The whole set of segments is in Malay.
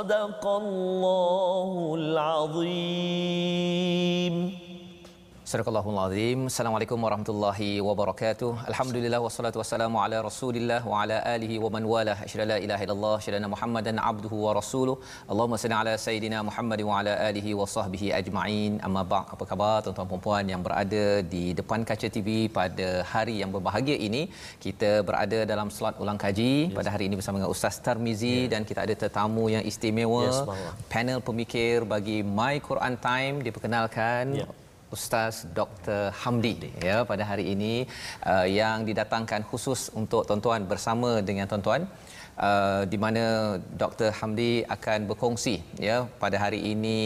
صدق الله العظيم. Sadaqallahul Azim. Assalamualaikum warahmatullahi wabarakatuh. Alhamdulillah wassalatu wassalamu ala Rasulillah wa ala alihi wa man wala. Asyhadu la ilaha illallah, asyhadu Muhammadan abduhu wa rasuluh. Allahumma salli ala sayidina Muhammad wa ala alihi wa sahbihi ajma'in. Amma ba' apa khabar tuan-tuan dan puan yang berada di depan kaca TV pada hari yang berbahagia ini? Kita berada dalam slot ulang kaji yes. pada hari ini bersama dengan Ustaz Tarmizi yes. dan kita ada tetamu yang istimewa. Yes, panel pemikir bagi My Quran Time diperkenalkan yeah. Ustaz Dr. Hamdi ya pada hari ini uh, yang didatangkan khusus untuk tuan-tuan bersama dengan tuan-tuan uh, di mana Dr. Hamdi akan berkongsi ya pada hari ini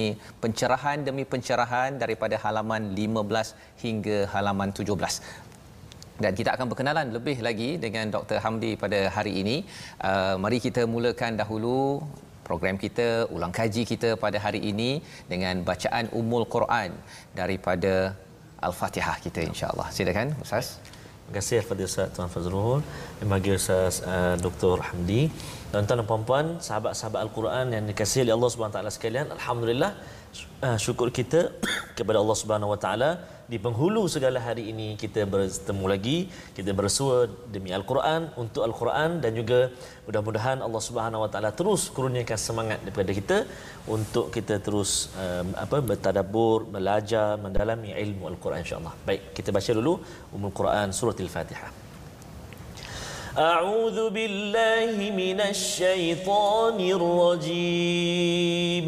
pencerahan demi pencerahan daripada halaman 15 hingga halaman 17 dan kita akan berkenalan lebih lagi dengan Dr. Hamdi pada hari ini. Uh, mari kita mulakan dahulu program kita ulang kaji kita pada hari ini dengan bacaan Ummul Quran daripada Al-Fatihah kita insya-Allah. Silakan Ustaz. Terima kasih kepada Ustaz Tuan Fazrul dan bagi Ustaz uh, Dr. Hamdi. Tuan-tuan dan puan-puan, sahabat-sahabat Al-Quran yang dikasihi oleh Allah Subhanahu taala sekalian, alhamdulillah syukur kita kepada Allah Subhanahu Wa Taala di penghulu segala hari ini kita bertemu lagi kita bersua demi Al-Quran untuk Al-Quran dan juga mudah-mudahan Allah Subhanahu Wa Taala terus kurniakan semangat daripada kita untuk kita terus um, apa bertadabbur belajar mendalami ilmu Al-Quran insya-Allah. Baik, kita baca dulu Ummul Quran surah Al-Fatihah. أعوذ بالله من الشيطان الرجيم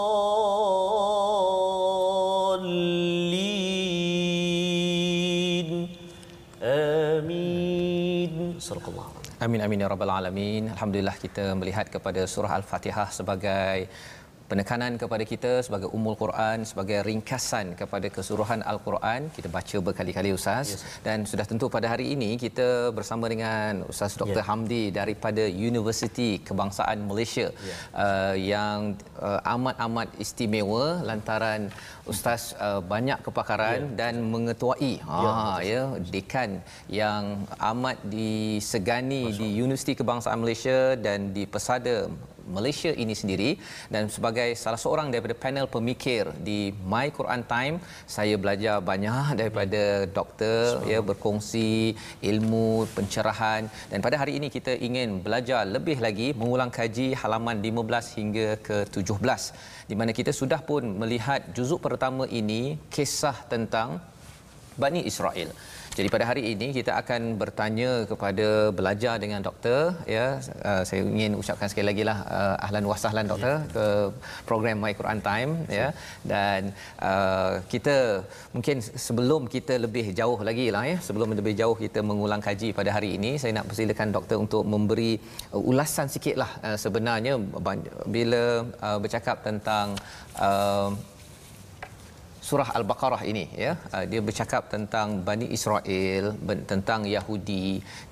Sadaqallah. Amin amin ya rabbal alamin. Alhamdulillah kita melihat kepada surah Al-Fatihah sebagai penekanan kepada kita sebagai umul Quran sebagai ringkasan kepada keseluruhan Al-Quran kita baca berkali-kali ustaz yes. dan sudah tentu pada hari ini kita bersama dengan ustaz Dr yeah. Hamdi daripada Universiti Kebangsaan Malaysia yeah. uh, yang uh, amat-amat istimewa lantaran ustaz uh, banyak kepakaran yeah. dan mengetuai yeah, ha ya dekan yang amat disegani Masya di Universiti Kebangsaan Malaysia dan di pesada Malaysia ini sendiri. Dan sebagai salah seorang daripada panel pemikir di My Quran Time saya belajar banyak daripada doktor ya berkongsi ilmu pencerahan. Dan pada hari ini kita ingin belajar lebih lagi mengulang kaji halaman 15 hingga ke 17 di mana kita sudah pun melihat juzuk pertama ini kisah tentang Bani Israel. Jadi pada hari ini kita akan bertanya kepada belajar dengan doktor ya. Uh, saya ingin ucapkan sekali lagi lah uh, ahlan wa sahlan doktor ya. ke program My Quran Time ya. Dan uh, kita mungkin sebelum kita lebih jauh lagi lah ya sebelum lebih jauh kita mengulang kaji pada hari ini saya nak persilakan doktor untuk memberi uh, ulasan sikitlah uh, sebenarnya bila uh, bercakap tentang uh, surah al-baqarah ini ya uh, dia bercakap tentang Bani Israel tentang Yahudi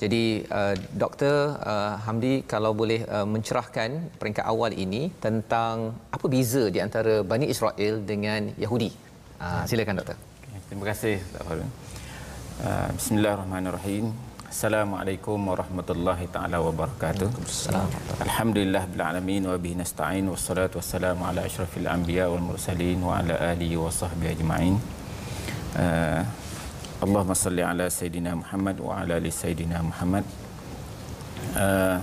jadi uh, doktor uh, Hamdi kalau boleh uh, mencerahkan peringkat awal ini tentang apa beza di antara Bani Israel dengan Yahudi Ah, silakan doktor. Okay, terima kasih. Uh, Bismillahirrahmanirrahim. Assalamualaikum warahmatullahi taala wabarakatuh. Alhamdulillah bil alamin wa bihi nasta'in wassalatu wassalamu ala asyrafil anbiya wal mursalin wa ala alihi wa sahbihi ajma'in. Uh, Allahumma salli ala sayidina Muhammad wa ala ali sayidina Muhammad. Uh,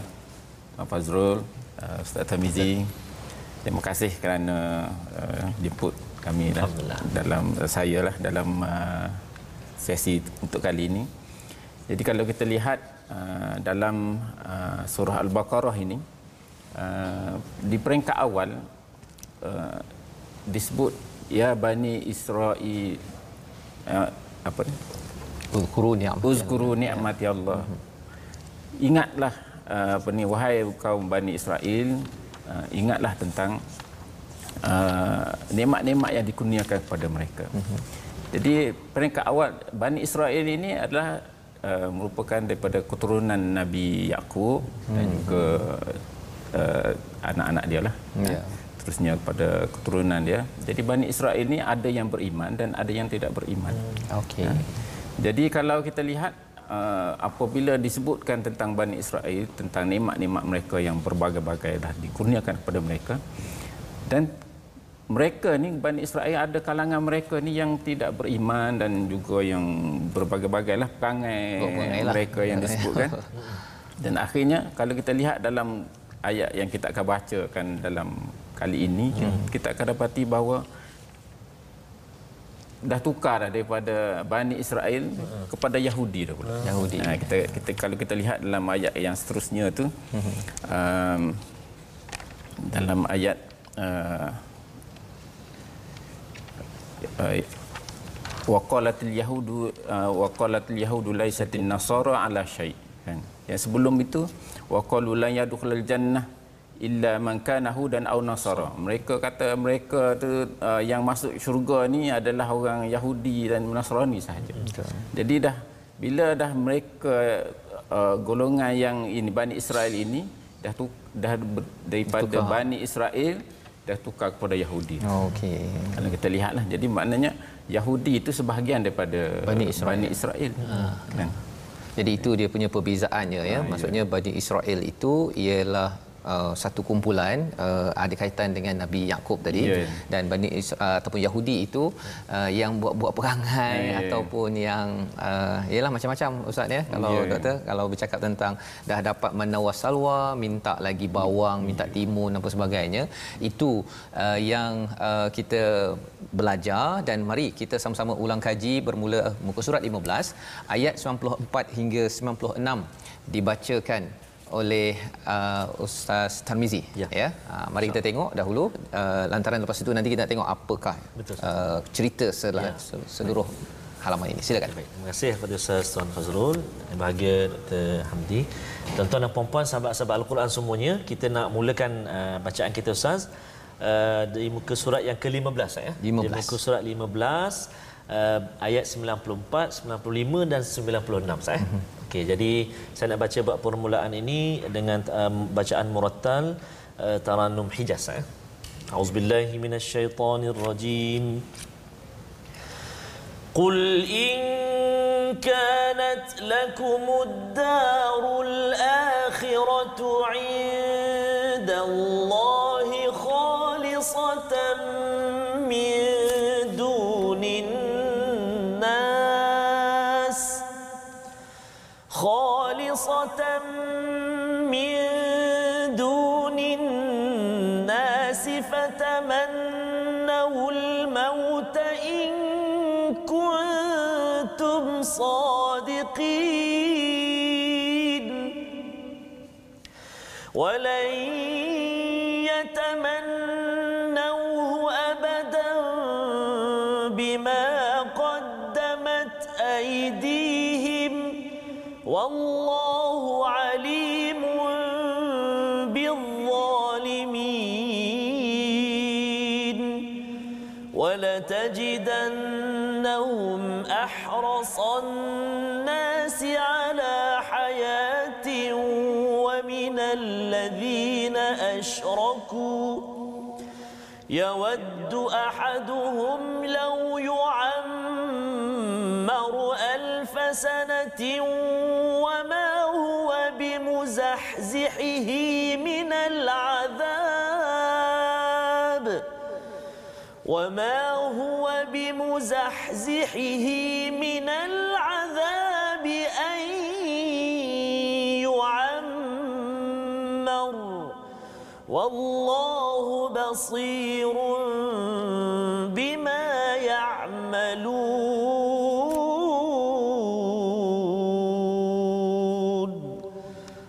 Pak Fazrul, uh, Ustaz Tamizi, terima kasih kerana uh, jemput kami lah, dalam uh, saya lah dalam uh, sesi untuk kali ini. Jadi kalau kita lihat uh, dalam uh, surah Al-Baqarah ini uh, di peringkat awal uh, disebut ya bani Israel uh, apa ni? Uzkuru ni'mat. Uzkuru ni'mati Allah. Ingatlah uh, apa ni wahai kaum Bani Israel, uh, ingatlah tentang uh, nikmat-nikmat yang dikurniakan kepada mereka. Jadi peringkat awal Bani Israel ini adalah uh, merupakan daripada keturunan Nabi Yakub dan juga uh, anak-anak dia lah. Ya. Terusnya kepada keturunan dia. Jadi Bani Israel ini ada yang beriman dan ada yang tidak beriman. Okey. Jadi kalau kita lihat uh, apabila disebutkan tentang Bani Israel tentang nikmat-nikmat mereka yang berbagai-bagai dah dikurniakan kepada mereka dan mereka ni Bani Israel ada kalangan mereka ni yang tidak beriman dan juga yang berbagai-bagai lah perangai Berperangai lah. mereka yang disebutkan dan akhirnya kalau kita lihat dalam ayat yang kita akan bacakan dalam kali ini kita akan dapati bahawa dah tukar dah daripada Bani Israel kepada Yahudi dah pula. Yahudi. Ha, kita kita kalau kita lihat dalam ayat yang seterusnya tu um, dalam ayat uh, waqalatil yahudu uh, waqalatil yahudu laisatin nasara ala syai. Kan? Yang sebelum itu waqalu la yadkhulul jannah illa man kana hudan aw nasara. Mereka kata mereka tu uh, yang masuk syurga ni adalah orang Yahudi dan Nasrani sahaja. Jadi dah bila dah mereka uh, golongan yang ini Bani Israel ini dah tu, dah ber- daripada. Bani Israel dah tukar kepada Yahudi Okey. kalau kita lihatlah jadi maknanya Yahudi itu sebahagian daripada Bani Israel. Bani Israel. Kan? Jadi itu dia punya perbezaannya ya. Maksudnya Bani Israel itu ialah uh, satu kumpulan uh, ada kaitan dengan Nabi Yakub tadi Ya. dan Bani uh, ataupun Yahudi itu uh, yang buat-buat perangai Ya, ya, ya. ataupun yang uh, ialah macam-macam ustaz ya kalau ya. doktor kalau bercakap tentang dah dapat menawas salwa minta lagi bawang minta timun apa sebagainya itu uh, yang uh, kita belajar dan mari kita sama-sama ulang kaji bermula muka surat 15 ayat 94 hingga 96 dibacakan oleh uh, Ustaz Tarmizi Ya. ya. Uh, mari kita tengok dahulu uh, lantaran lepas itu nanti kita nak tengok apakah Betul. uh, cerita selah, Ya. seluruh halaman ini. Silakan. Baik, terima kasih kepada Ustaz Tuan Fazrul yang bahagia Dr. Hamdi. Tuan-tuan dan puan-puan sahabat-sahabat Al-Quran semuanya, kita nak mulakan uh, bacaan kita Ustaz uh, di muka surat yang ke-15 ya. 15. Di muka surat 15 uh, ayat 94, 95 dan 96 Ustaz. Mhm. Okey, jadi saya nak baca bab permulaan ini dengan um, bacaan murattal uh, Tarannum Hijaz ya. Auzubillahi minasyaitonirrajim. قل إن كانت لكم الدار الآخرة عند يود أحدهم لو يعمر ألف سنة وما هو بمزحزحه من العذاب وما هو بمزحزحه من العذاب والله بصير بما يعملون.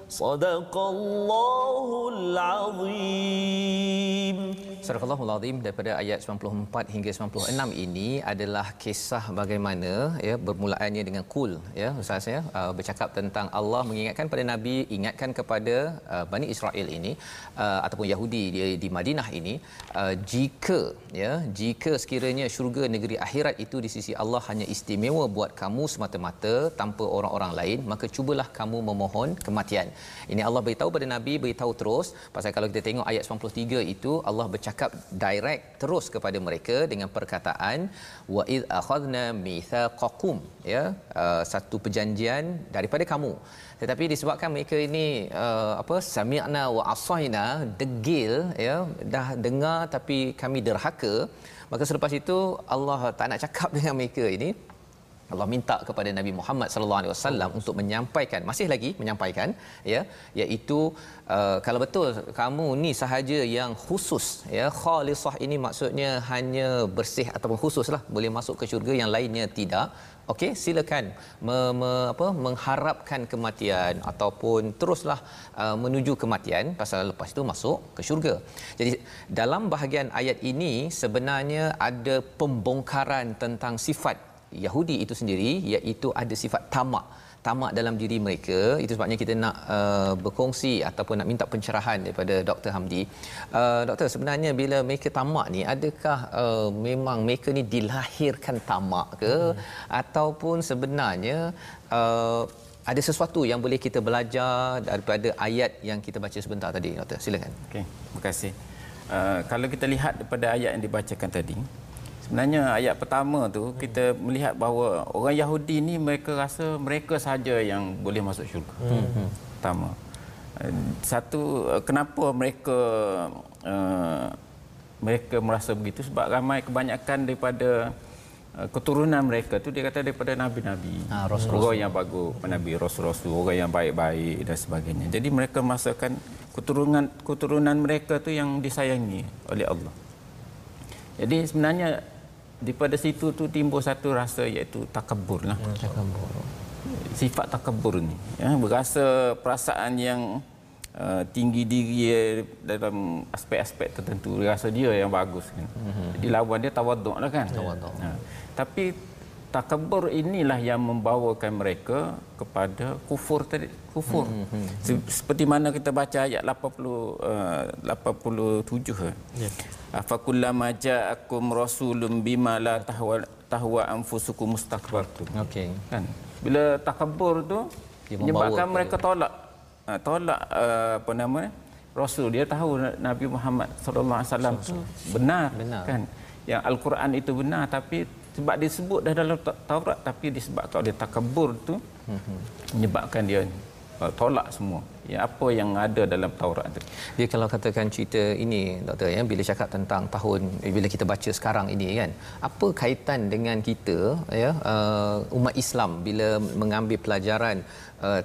صدق الله العظيم. Surah Azim daripada ayat 94 hingga 96 ini adalah kisah bagaimana ya bermulaannya dengan kul ya ustaz ya uh, bercakap tentang Allah mengingatkan pada nabi ingatkan kepada uh, Bani Israel ini uh, ataupun Yahudi di, di Madinah ini uh, jika ya jika sekiranya syurga negeri akhirat itu di sisi Allah hanya istimewa buat kamu semata-mata tanpa orang-orang lain maka cubalah kamu memohon kematian. Ini Allah beritahu pada nabi beritahu terus. Pasal kalau kita tengok ayat 93 itu Allah bercakap direct terus kepada mereka dengan perkataan wa id akhadna mitsaqakum ya uh, satu perjanjian daripada kamu. Tetapi disebabkan mereka ini uh, apa sami'na wa asaina degil ya dah dengar tapi kami derhaka maka selepas itu Allah tak nak cakap dengan mereka ini Allah minta kepada Nabi Muhammad sallallahu alaihi wasallam untuk menyampaikan masih lagi menyampaikan ya iaitu uh, kalau betul kamu ni sahaja yang khusus ya khalisah ini maksudnya hanya bersih ataupun khususlah boleh masuk ke syurga yang lainnya tidak. Okey silakan me, me, apa mengharapkan kematian ataupun teruslah uh, menuju kematian pasal lepas itu masuk ke syurga. Jadi dalam bahagian ayat ini sebenarnya ada pembongkaran tentang sifat Yahudi itu sendiri iaitu ada sifat tamak. Tamak dalam diri mereka. Itu sebabnya kita nak uh, berkongsi ataupun nak minta pencerahan daripada Dr Hamdi. Uh, doktor sebenarnya bila mereka tamak ni adakah uh, memang mereka ni dilahirkan tamak ke? Hmm. ataupun sebenarnya uh, ada sesuatu yang boleh kita belajar daripada ayat yang kita baca sebentar tadi doktor? Silakan. Okey terima kasih. Uh, kalau kita lihat daripada ayat yang dibacakan tadi Sebenarnya ayat pertama tu kita melihat bahawa orang Yahudi ni mereka rasa mereka saja yang boleh masuk syurga. Hmm. Pertama. Satu kenapa mereka uh, mereka merasa begitu sebab ramai kebanyakan daripada uh, keturunan mereka tu dia kata daripada nabi-nabi. Ha, orang yang bagus, nabi rasul-rasul, orang yang baik-baik dan sebagainya. Jadi mereka merasakan keturunan keturunan mereka tu yang disayangi oleh Allah. Jadi sebenarnya daripada situ tu timbul satu rasa iaitu takabur lah. Hmm, takabur. Sifat takabur ni. Ya, berasa perasaan yang uh, tinggi diri dalam aspek-aspek tertentu. Rasa dia yang bagus. Kan. Hmm. Jadi lawan dia tawaduk lah kan. Tawaduk. Ha. Tapi takabur inilah yang membawakan mereka kepada kufur tadi. Kufur. Hmm. hmm. Seperti mana kita baca ayat 80, uh, 87. Yeah afakullama ja'akum rasulun bima la tahwa tahwa anfusukum mustakbartum okey kan bila takabbur tu menyebabkan mereka tolak ha, tolak uh, apa nama rasul dia tahu Nabi Muhammad sallallahu alaihi wasallam benar, benar kan yang al-Quran itu benar tapi sebab disebut dah dalam Taurat tapi disebabkan oleh takabbur tu mhm. menyebabkan dia uh, tolak semua ya apa yang ada dalam Taurat itu. Dia kalau katakan cerita ini doktor ya bila cakap tentang tahun eh, bila kita baca sekarang ini kan apa kaitan dengan kita ya uh, umat Islam bila mengambil pelajaran uh,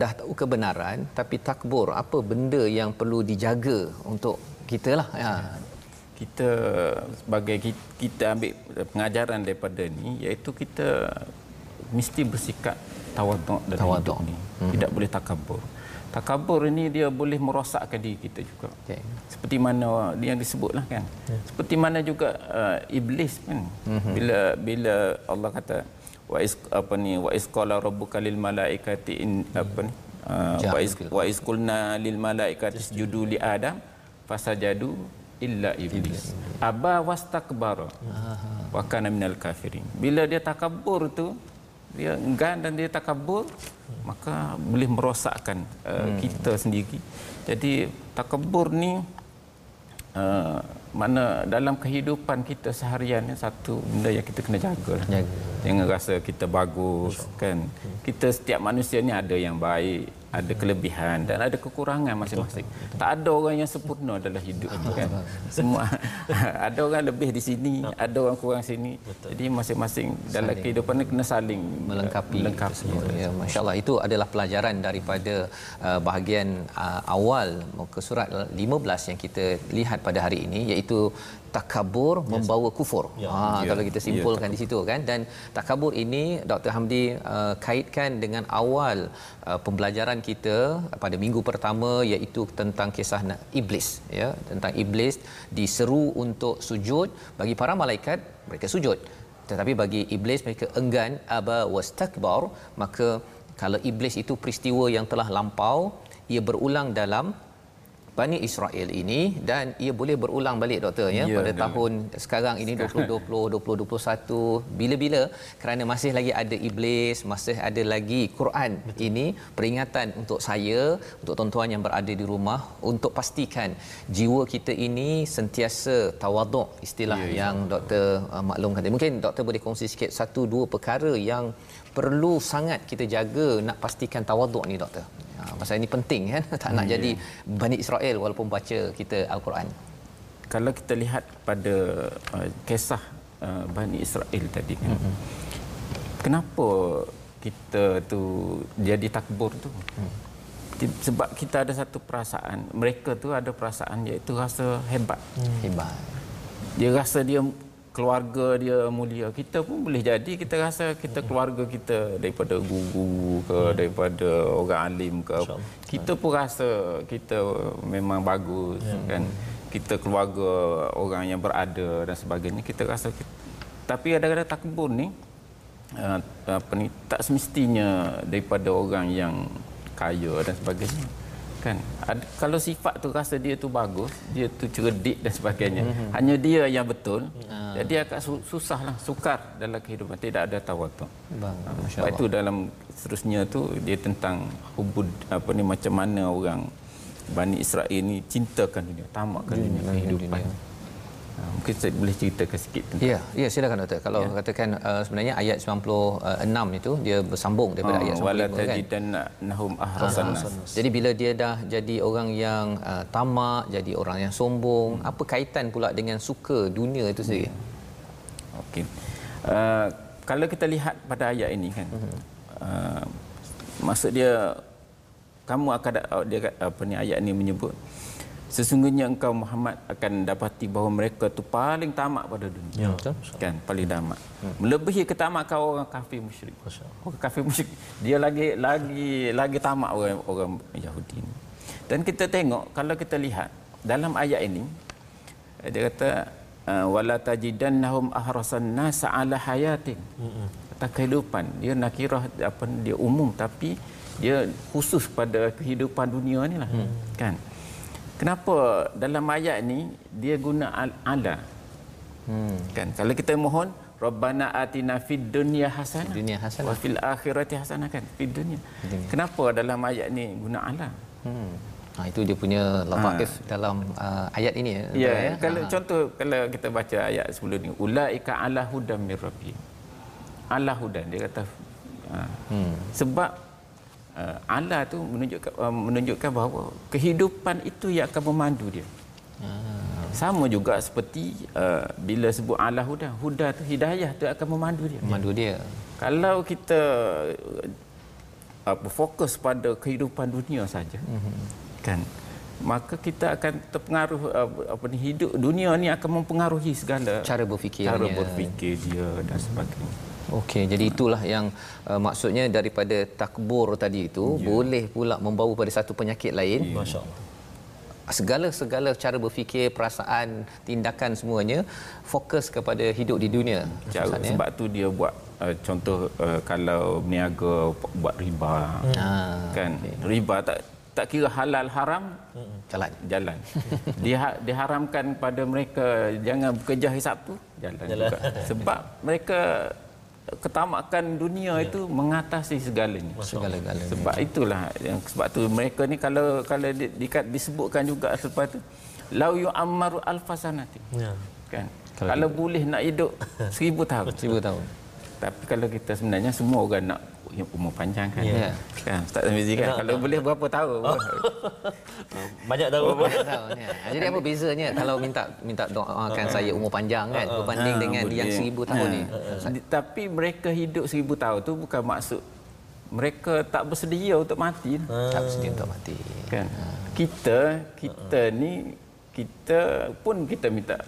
dah tahu kebenaran tapi takbur apa benda yang perlu dijaga untuk kita lah ya. Kita sebagai kita ambil pengajaran daripada ni iaitu kita mesti bersikap tawaduk dan tawaduk ni hmm. tidak boleh takabur takabur ini dia boleh merosakkan diri kita juga okay. seperti mana yang disebutlah kan yeah. seperti mana juga uh, iblis kan mm-hmm. bila bila Allah kata wa is apa ni wa is qala rabbuka lil malaikati in apa ni uh, wa is wa is qulna lil malaikati isjudu li adam fasajadu illa iblis aba wastakbara wa kana minal kafirin bila dia takabur tu dia enggan dan dia takabur maka boleh merosakkan uh, hmm. kita sendiri jadi takabur ni uh, mana dalam kehidupan kita seharian ni satu benda yang kita kena jaga. lah. Jaga. Jangan rasa kita bagus kan. Kita setiap manusia ni ada yang baik, ada kelebihan dan ada kekurangan masing-masing. Tak ada orang yang sempurna dalam hidup kan. Semua ada orang lebih di sini, ada orang kurang sini. Jadi masing-masing dalam kehidupan ni kena saling melengkapi, melengkapi. itu semua. Ya, masya-Allah itu adalah pelajaran daripada uh, bahagian uh, awal muka surat 15 yang kita lihat pada hari ini iaitu takabur membawa kufur. Ya. Ha Ya. kalau kita Ya, simpulkan di situ kan dan takabur ini Dr Hamdi uh, kaitkan dengan awal uh, pembelajaran kita pada minggu pertama iaitu tentang kisah iblis ya tentang iblis diseru untuk sujud bagi para malaikat mereka sujud tetapi bagi iblis mereka enggan aba wastakbar maka kalau iblis itu peristiwa yang telah lampau ia berulang dalam Bani Israel ini dan ia boleh berulang balik doktor ya, Ya, pada dalam- tahun sekarang ini 2020 2021 bila-bila kerana masih lagi ada iblis masih ada lagi Quran Betul. ini peringatan untuk saya untuk tuan-tuan yang berada di rumah untuk pastikan jiwa kita ini sentiasa tawaduk istilah Ya, ya. yang doktor uh, maklumkan mungkin doktor boleh kongsi sikit satu dua perkara yang perlu sangat kita jaga nak pastikan tawaduk ni doktor Ha, pasal ini penting kan tak nak Ya. jadi Bani Israel walaupun baca kita Al-Quran. Kalau kita lihat pada uh, kisah uh, Bani Israel tadi kan. Mm-hmm. Kenapa kita tu jadi takbur tu? Mm. Sebab kita ada satu perasaan, mereka tu ada perasaan iaitu rasa hebat. Hebat. Dia rasa dia keluarga dia mulia. Kita pun boleh jadi kita rasa kita keluarga kita daripada guru ke daripada orang alim ke. Kita pun rasa kita memang bagus kan. Kita keluarga orang yang berada dan sebagainya kita rasa kita, tapi ada-ada takbur ni uh, apa ni tak semestinya daripada orang yang kaya dan sebagainya kan Ad, kalau sifat tu rasa dia tu bagus dia tu cerdik dan sebagainya mm-hmm. hanya dia yang betul mm. jadi agak su- susahlah sukar dalam kehidupan tidak ada tawatu Bang, sebab itu dalam seterusnya tu dia tentang hubud apa ni macam mana orang Bani Israel ni cintakan dunia tamakkan dunia, dunia kehidupan dunia. Ha, mungkin saya boleh ceritakan sikit tentang Ya, ya silakan doktor. Kalau ya. katakan uh, sebenarnya ayat 96 itu dia bersambung daripada Ah, ayat wala 95 kan. tajidanna nahum ahrasan nas Jadi bila dia dah jadi orang yang uh, tamak, jadi orang yang sombong, hmm. apa kaitan pula dengan suka dunia itu sendiri? Okey. Uh, kalau kita lihat pada ayat ini kan. Uh, maksud dia kamu akan dia apa ni ayat ini menyebut sesungguhnya engkau Muhammad akan dapati bahawa mereka tu paling tamak pada dunia. Ya, betul. Kan paling tamak. Melebihi ketamakan orang kafir musyrik. Orang kafir musyrik dia lagi lagi lagi tamak orang orang Yahudi ni. Dan kita tengok kalau kita lihat dalam ayat ini dia kata uh, wala tajidannahum ahrasan nas ala hayatin. Kata kehidupan dia nakirah apa dia umum tapi dia khusus pada kehidupan dunia ni lah. Kan? Kenapa dalam ayat ni dia guna al- ala? Hmm. Kan kalau kita mohon Rabbana atina fid dunya hasanah Dunia wa hasanah. fil akhirati hasanah kan fid dunya. Dunia. Kenapa dalam ayat ni guna ala? Hmm. Ha, itu dia punya lataif dalam uh, ayat ini ya. Ya, doktor, kalau Ha. contoh kalau kita baca ayat sebelum ni ulaika ala hudan mir rabbihim. Ala hudan dia kata ha. Hmm. sebab uh, ala tu menunjukkan uh, menunjukkan bahawa kehidupan itu yang akan memandu dia. Ah. Sama juga seperti uh, bila sebut ala huda, huda tu hidayah tu akan memandu dia. Memandu dia. Kalau kita uh, fokus pada kehidupan dunia saja, mm-hmm. kan, maka kita akan terpengaruh uh, apa ni hidup dunia ni akan mempengaruhi segala Cara berfikirnya. cara berfikir dia dan sebagainya. Okey, jadi itulah yang uh, maksudnya daripada takbur tadi itu yeah. boleh pula membawa pada satu penyakit lain. Yeah. Masya-Allah. Segala-segala cara berfikir, perasaan, tindakan semuanya fokus kepada hidup di dunia. Cara, Ustaz, ya? sebab tu dia buat uh, contoh uh, kalau berniaga buat riba. Ah, kan riba tak tak kira halal haram jalan. jalan. Dia diharamkan pada mereka jangan bekerja hari Sabtu jalan, Jalan. juga. Sebab mereka ketamakan dunia itu mengatasi segalanya. Segala-galanya. Sebab itulah yang sebab tu mereka ni kalau kalau di, di, disebutkan juga selepas tu lau yu'ammaru alfasanati. Ya. Kan? Kalau Kalau, boleh nak hidup seribu tahun. Seribu tahun. Tapi kalau kita sebenarnya semua orang nak umur panjang kan. Ya. Kan Ustaz Tamizi kan kalau boleh berapa tahun? Oh. Banyak tahu. Tahun, ya. Jadi apa bezanya kalau minta minta doakan saya umur panjang kan berbanding Ha, dengan boleh. yang seribu tahun Ha. ni. Di- Tapi mereka hidup seribu tahun tu bukan maksud mereka tak bersedia untuk mati. Tak bersedia untuk mati. Kan? Kita kita ni kita pun kita minta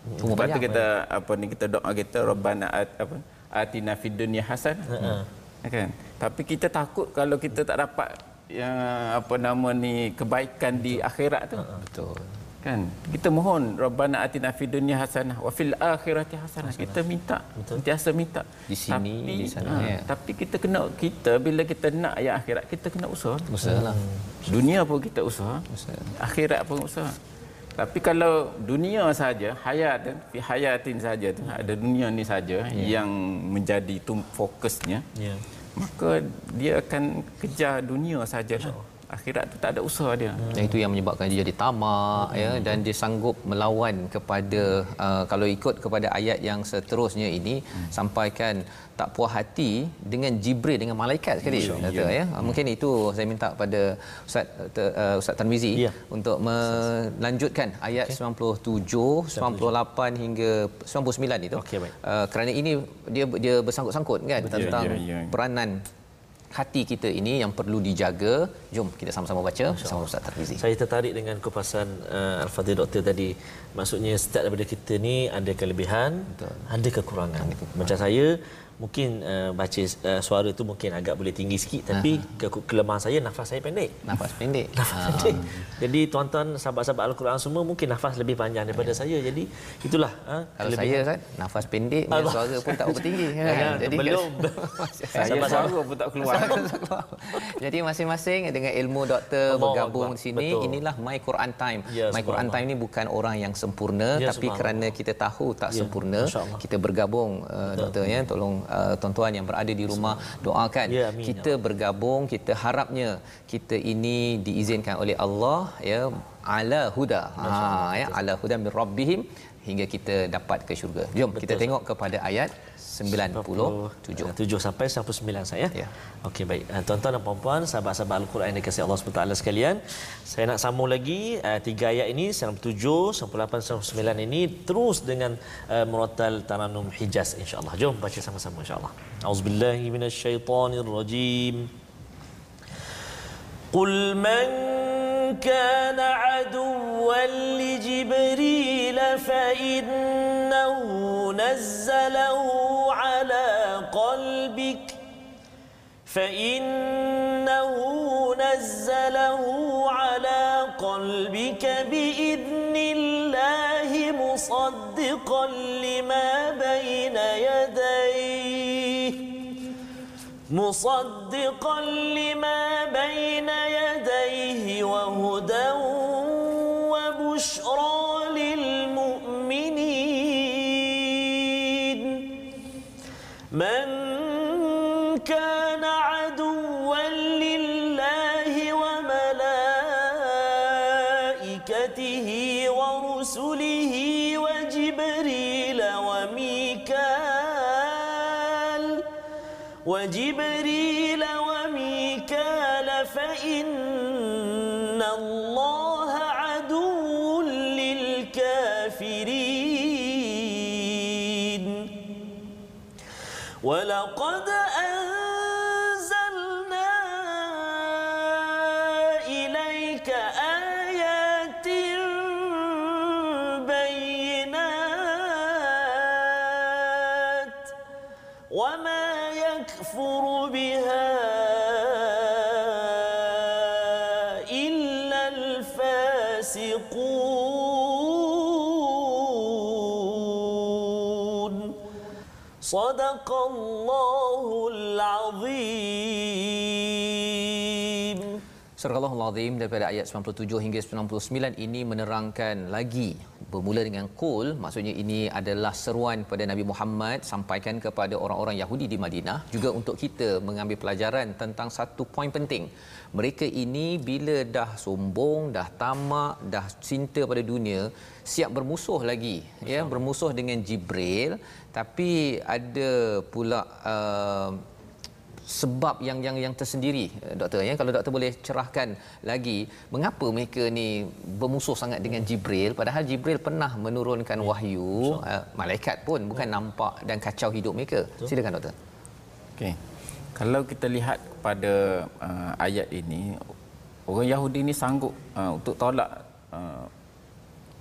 Umur Lepas tu panjang, kita apa ni kita doa kita rabbana at, apa atina fid dunya hasanah. Kan? Tapi kita takut kalau kita tak dapat yang apa nama ni kebaikan di akhirat tu. Betul. Kan? Kita mohon rabbana atina fid dunya hasanah wa fil akhirati hasanah. Kita minta, sentiasa minta. Di sini, di sana, ha, ya. Tapi kita kena kita bila kita nak yang akhirat kita kena usaha. Usahalah. Dunia pun kita usaha, Usaha. akhirat pun usaha. Tapi kalau dunia saja, hayat fi hayatin saja tu, ada dunia ni saja yang menjadi tu fokusnya, Ya. maka dia akan kejar dunia saja. Akhirat tu tak ada usaha dia. Dan itu yang menyebabkan dia jadi tamak ya dan dia sanggup melawan kepada uh, kalau ikut kepada ayat yang seterusnya ini sampaikan tak puas hati dengan Jibril dengan malaikat sekali kata ya. Uh, Mungkin itu saya minta pada Ustaz uh, Ustaz Tanwizi Ya. untuk melanjutkan ayat 97, 98 hingga 99 itu. Baik. Uh, kerana ini dia dia bersangkut-sangkut kan tentang ya, ya. peranan hati kita ini yang perlu dijaga. Jom kita sama-sama baca bersama Ustaz Tarmizi. Saya tertarik dengan kupasan uh, Al-Fadhil Doktor tadi. Maksudnya setiap daripada kita ni ada kelebihan, Betul. ada kekurangan. Macam saya mungkin uh, baca uh, suara tu mungkin agak boleh tinggi sikit tapi ke- kelemahan saya nafas saya pendek. Nafas pendek. Nafas Ah. pendek. Jadi tuan-tuan sahabat-sahabat Al-Quran semua mungkin nafas lebih panjang daripada saya. Jadi itulah ha, Kalau saya Ustaz, nafas pendek, punya Allah. suara pun tak berapa tinggi. Ya, Kan? belum. Saya Sabar-sabar. suara pun tak keluar. Jadi masing-masing dengan ilmu doktor Allah bergabung di sini. Betul. Inilah My Quran Time. Ya, My Quran. Time ni bukan orang yang sempurna Ya, tapi kerana kita tahu tak Ya, sempurna, Allah. kita bergabung uh, doktor ya. Tolong uh, tuan-tuan yang berada di rumah doakan. Ya, amin, kita bergabung, kita harapnya kita ini diizinkan oleh Allah ya ala huda. Ha ya ala huda min rabbihim hingga kita dapat ke syurga. Jom kita tengok kepada ayat 97. 97 sampai 99 saya. Ya. Okey baik. Eh, tuan-tuan dan puan-puan, sahabat-sahabat Al-Quran yang dikasihi Allah SWT sekalian, saya nak sambung lagi uh, tiga ayat ini 97, 98, 99 ini terus dengan uh, murattal Taranum Hijaz insya-Allah. Jom baca sama-sama insya-Allah. Auzubillahi minasyaitonirrajim. Qul man كان عدوا لجبريل فإنه نزله على قلبك فإنه نزله على قلبك بإذن الله مصدقا لما بين مصدقا لما بين يديه وهدى وبشرى فإن الله عدو للكافرين. ولقد Azim daripada ayat 97 hingga 99 ini menerangkan lagi bermula dengan kul maksudnya ini adalah seruan kepada Nabi Muhammad sampaikan kepada orang-orang Yahudi di Madinah juga untuk kita mengambil pelajaran tentang satu poin penting mereka ini bila dah sombong dah tamak dah cinta pada dunia siap bermusuh lagi Betul. ya bermusuh dengan Jibril tapi ada pula uh, sebab yang yang yang tersendiri eh, doktor ya kalau doktor boleh cerahkan lagi mengapa mereka ni bermusuh sangat dengan Jibril padahal Jibril pernah menurunkan wahyu uh, malaikat pun bukan nampak dan kacau hidup mereka silakan doktor Okey. Kalau kita lihat kepada uh, ayat ini, orang Yahudi ini sanggup uh, untuk tolak uh,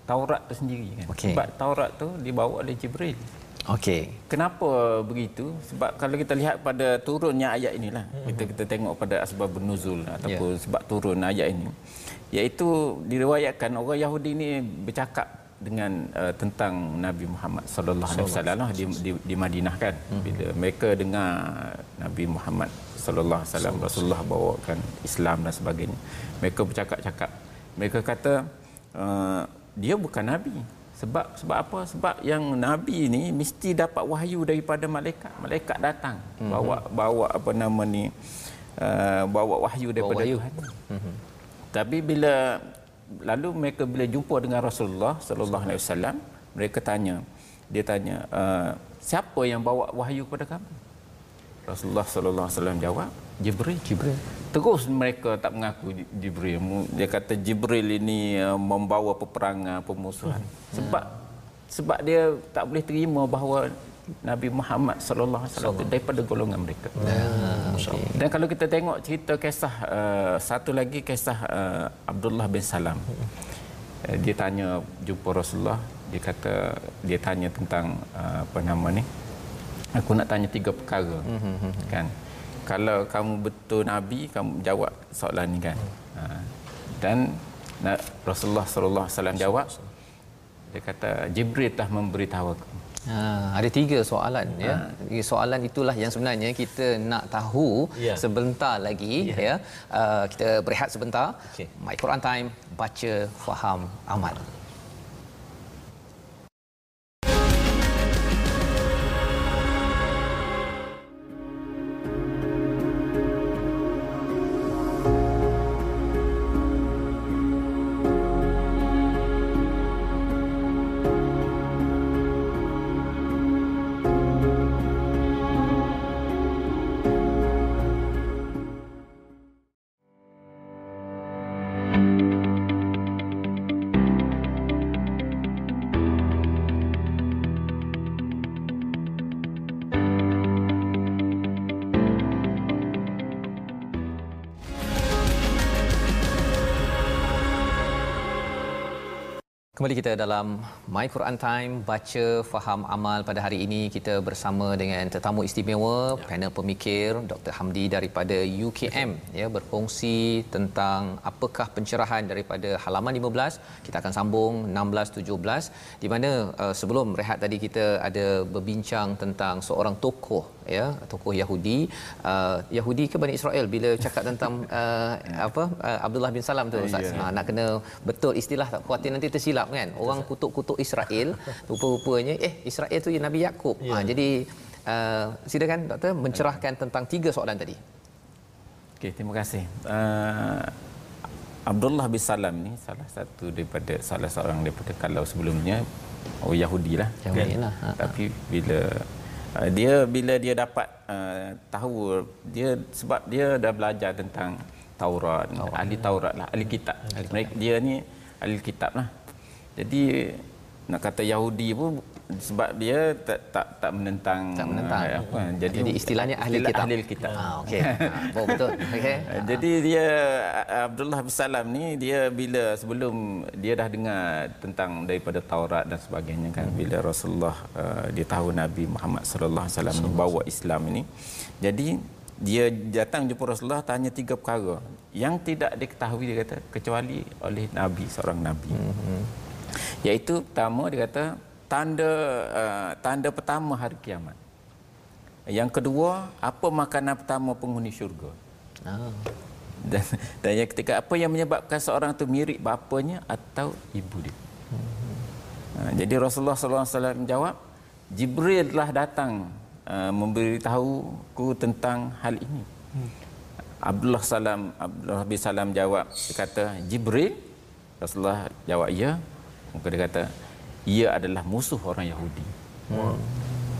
Taurat itu sendiri kan. Okey. Sebab Taurat tu dibawa oleh Jibril. Okey. Kenapa begitu? Sebab kalau kita lihat pada turunnya ayat inilah, kita kita tengok pada asbab nuzul ataupun sebab turun ayat ini, iaitu diriwayatkan orang Yahudi ini bercakap dengan uh, tentang Nabi Muhammad sallallahu alaihi wasallam lah di, di di Madinah kan. Bila mereka dengar Nabi Muhammad sallallahu alaihi wasallam Rasulullah bawakan Islam dan sebagainya mereka bercakap-cakap. Mereka kata uh, dia bukan nabi sebab sebab apa sebab yang nabi ini mesti dapat wahyu daripada malaikat malaikat datang mm-hmm. bawa bawa apa nama ni uh, bawa wahyu daripada wahyu. Tuhan mm-hmm. tapi bila lalu mereka bila jumpa dengan Rasulullah sallallahu alaihi wasallam mereka tanya dia tanya uh, siapa yang bawa wahyu kepada kamu Rasulullah sallallahu alaihi wasallam jawab Jibril Jibril. Terus mereka tak mengaku Jibril. Dia kata Jibril ini uh, membawa peperangan pemusuhan. Sebab sebab dia tak boleh terima bahawa Nabi Muhammad sallallahu alaihi wasallam daripada golongan mereka. Dan kalau kita tengok cerita kisah uh, satu lagi kisah uh, Abdullah bin Salam. Uh, dia tanya jumpa Rasulullah, dia kata dia tanya tentang uh, apa nama ni? Aku nak tanya tiga perkara. Kan? Kalau kamu betul nabi, kamu jawab soalan ni kan. Uh, dan na- Rasulullah sallallahu alaihi wasallam jawab dia kata Jibril telah memberitahu aku. Ha, ada tiga soalan ya. Soalan itulah yang sebenarnya kita nak tahu Ya. sebentar lagi ya. Uh, kita berehat sebentar. Okey. My Quran Time baca, faham, amal. Kembali kita dalam My Quran Time baca faham amal pada hari ini. Kita bersama dengan tetamu istimewa ya. panel pemikir Dr Hamdi daripada UKM ya berkongsi tentang apakah pencerahan daripada halaman 15 kita akan sambung 16 17 di mana uh, sebelum rehat tadi kita ada berbincang tentang seorang tokoh ya tokoh Yahudi. Uh, Yahudi ke Bani Israel? Bila cakap tentang uh, apa uh, Abdullah bin Salam tu Ustaz. ha, nak kena betul istilah tak khuatir nanti tersilap kan orang kutuk-kutuk Israel rupa-rupanya eh Israel tu Nabi Yakub ha, jadi uh, silakan doktor mencerahkan tentang tiga soalan tadi Okey, terima kasih. Uh, Abdullah bin Salam ni salah satu daripada salah seorang daripada kalau sebelumnya oh Yahudi lah. Yahudi lah, ha, ha. Tapi bila uh, dia bila dia dapat uh, tahu dia sebab dia dah belajar tentang Taurat, Taurat. ahli Taurat lah, ahli kitab. Mereka dia ni ahli kitab lah. Jadi nak kata Yahudi pun sebab dia tak tak tak menentang Tak menentang. uh, apa jadi, Jadi istilahnya ahli istilah kitab. ahli kitab ha okey ha, betul okey Jadi dia Abdullah bin Salam ni dia bila sebelum dia dah dengar tentang daripada Taurat dan sebagainya kan bila Rasulullah uh, dia tahu Nabi Muhammad sallallahu alaihi wasallam membawa Islam ini. Jadi dia datang jumpa Rasulullah tanya tiga perkara yang tidak diketahui dia kata kecuali oleh nabi seorang nabi. Mm-hmm. Iaitu pertama dia kata tanda uh, tanda pertama hari kiamat. Yang kedua, apa makanan pertama penghuni syurga? ah dan, dan yang ketiga apa yang menyebabkan seorang tu mirip bapanya atau ibu dia Uh, jadi Rasulullah sallallahu alaihi wasallam jawab, Jibril telah datang uh, memberitahuku tentang hal ini. Hmm. Abdullah salam Abdullah bin Salam jawab dia kata Jibril Rasulullah jawab ya maka dia kata ia adalah musuh orang Yahudi. Hmm.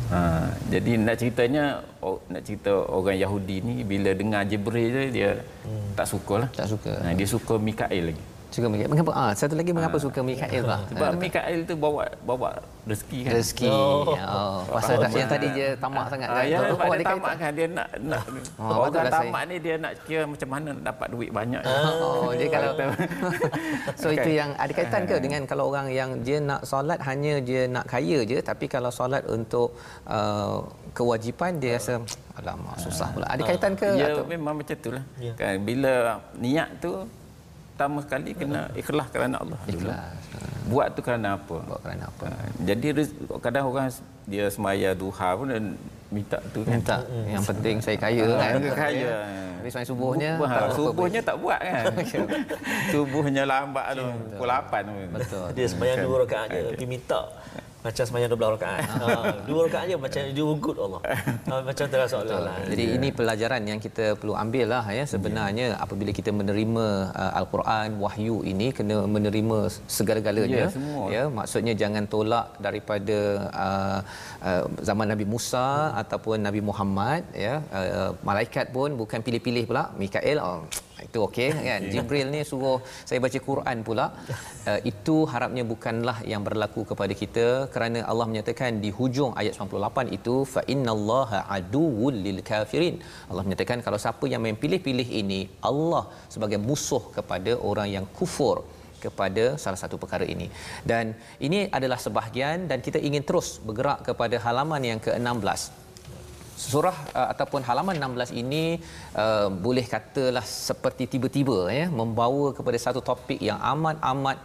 Ha, jadi nak ceritanya nak cerita orang Yahudi ni bila dengar Jibril je dia hmm. tak suka lah. Tak suka. Ha, dia suka Mikael lagi. Suka Mikael. Mengapa? Ah, satu lagi mengapa ha. suka Mikael lah? Sebab ha, Mikael tu bawa bawa rezeki kan. Rezeki. Oh. oh. Pasal oh, yang tadi dia tamak sangat kan. Ya, oh, dia tamak kan dia nak nak oh, orang tamak ni dia nak kira macam mana nak dapat duit banyak. Oh, dia kalau So itu yang ada kaitan ke dengan kalau orang yang dia nak solat hanya dia nak kaya je tapi kalau solat untuk uh, kewajipan dia rasa alamak susah pula. Ada kaitan ke? Ya atau? memang macam itulah. Ya. Kan bila niat tu pertama sekali kena ikhlas kerana Allah ikhlas. Buat tu kerana apa? Buat kerana apa? Ha, jadi kadang orang dia semaya duha pun dan minta tu kan? Minta. Yang penting saya kaya ha, kan? kaya. Tapi semai subuhnya Buh, tak subuhnya tak buat kan? Subuhnya lambat tu pukul 8 tu. Betul. Dia sembahyang dua rakaat je tapi minta macam sembahyang 12 rakaat. ha, dua rakaat je macam dia good Allah. Ha, macam terasa Allah. Lah. Jadi yeah. ini pelajaran yang kita perlu ambil lah ya sebenarnya yeah. apabila kita menerima uh, al-Quran wahyu ini kena menerima segala-galanya yeah, ya maksudnya jangan tolak daripada uh, uh, zaman Nabi Musa hmm. ataupun Nabi Muhammad ya uh, malaikat pun bukan pilih-pilih pula Mikael oh, itu okey kan? Jibril ni suruh saya baca Quran pula. Uh, itu harapnya bukanlah yang berlaku kepada kita kerana Allah menyatakan di hujung ayat 98 itu fa innallaha aduwwul lil kafirin. Allah menyatakan kalau siapa yang main pilih-pilih ini Allah sebagai musuh kepada orang yang kufur kepada salah satu perkara ini. Dan ini adalah sebahagian dan kita ingin terus bergerak kepada halaman yang ke-16 surah uh, ataupun halaman 16 ini uh, boleh katalah seperti tiba-tiba ya membawa kepada satu topik yang amat-amat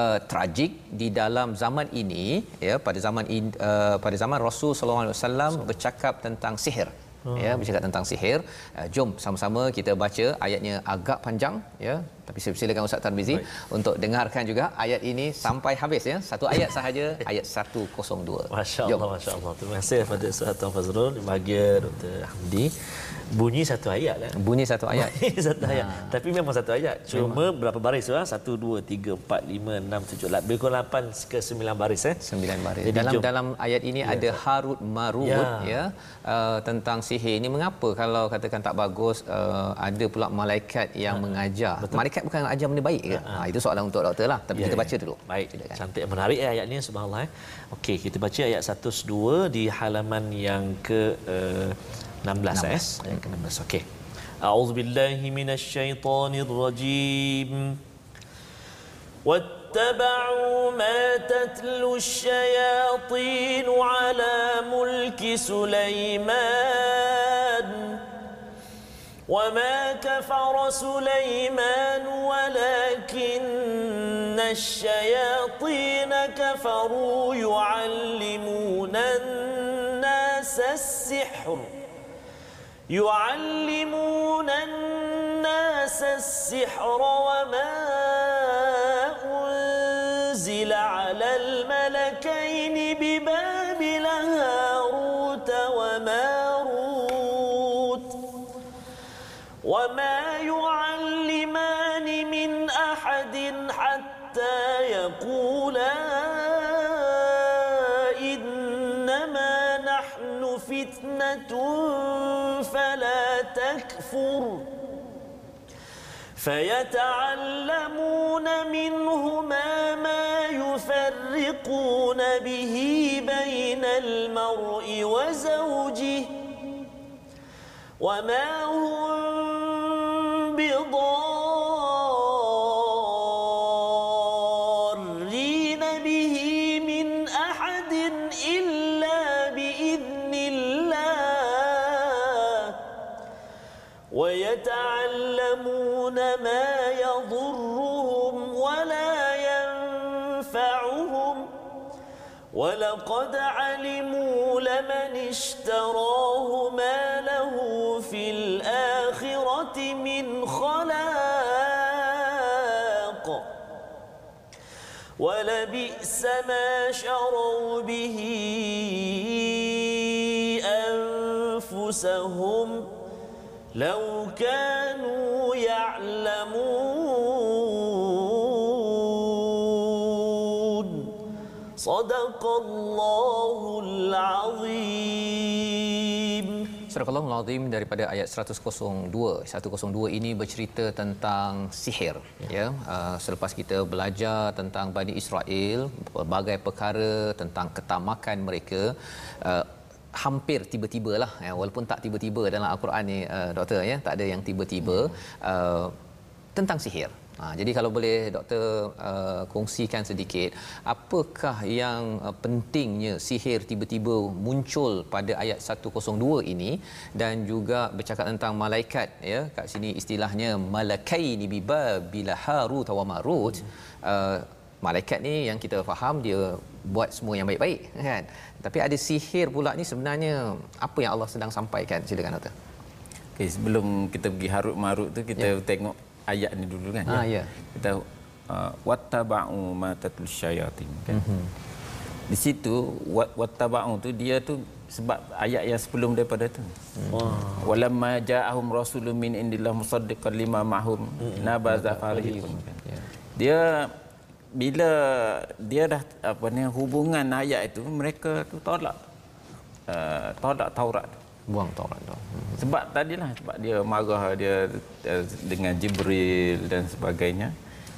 uh, tragik di dalam zaman ini ya pada zaman in, uh, pada zaman Rasul sallallahu alaihi wasallam bercakap tentang sihir hmm. ya bercakap tentang sihir uh, jom sama-sama kita baca ayatnya agak panjang ya tapi saya silakan Ustaz Tarmizi Baik. untuk dengarkan juga ayat ini sampai habis ya satu ayat sahaja ayat 102 masya-Allah masya-Allah terima kasih kepada Ustaz Tuan Fazrul bahagia Dr. Hamdi bunyi satu ayat kan bunyi satu ayat bunyi satu ayat ha. tapi memang satu ayat cuma memang. berapa baris lah satu dua tiga empat lima enam tujuh lapan lebih kurang lapan ke sembilan baris eh sembilan baris Jadi, dalam jom. dalam ayat ini ya. ada harut marut ya, ya uh, tentang sihir ini mengapa kalau katakan tak bagus uh, ada pula malaikat yang ha. mengajar Betul. malaikat bukan ajar benda baik ke ha. ha itu soalan untuk doktor lah tapi ya, kita baca dulu baik Silakan. cantik menarik eh, ayat ini subhanallah eh. okey kita baca ayat 102 di halaman yang ke uh, 16 eh yang ke-16 okey a'udzubillahi minasyaitonirrajim واتبعوا ما تتلو الشياطين على ملك سليمان وما كفر سليمان ولكن الشياطين كفروا يعلمون الناس السحر يعلمون الناس السحر وما فيتعلمون منهما ما يفرقون به بين المرء وزوجه وما هم ولقد علموا لمن اشتراه ما له في الآخرة من خلاق ولبئس بئس ما شروا به أنفسهم لو كانوا يعلمون صدق الله العظيم Surah Al Azim daripada ayat 102. 102 ini bercerita tentang sihir ya. Uh, selepas kita belajar tentang Bani Israel, berbagai perkara tentang ketamakan mereka uh, hampir tiba-tibalah ya walaupun tak tiba-tiba dalam al-Quran ni uh, doktor ya tak ada yang tiba-tiba uh, tentang sihir. Ha, jadi kalau boleh doktor uh, kongsikan sedikit apakah yang uh, pentingnya sihir tiba-tiba muncul pada ayat 102 ini dan juga bercakap tentang malaikat ya? Kat sini istilahnya malakaini bila harut wa marut. Uh, malaikat ni yang kita faham dia buat semua yang baik-baik kan? Tapi ada sihir pula ni sebenarnya apa yang Allah sedang sampaikan? Silakan doktor. Okey, sebelum kita pergi harut marut tu kita ya. tengok ayat ni dulu kan. Ah, ya. Kita uh, wattaba'u ma tatul syayatin kan. Mm-hmm. Di situ wat wattaba'u tu dia tu sebab ayat yang sebelum daripada tu. Wah. Walamma ja'ahum rasulun min indillah musaddiqan lima ma'hum mm-hmm. nabaza farihun. Kan. Yeah. Dia bila dia dah apa ni hubungan ayat itu mereka tu tolak uh, tolak Taurat tu buang Taurat tu. Sebab tadilah sebab dia marah dia uh, dengan Jibril dan sebagainya.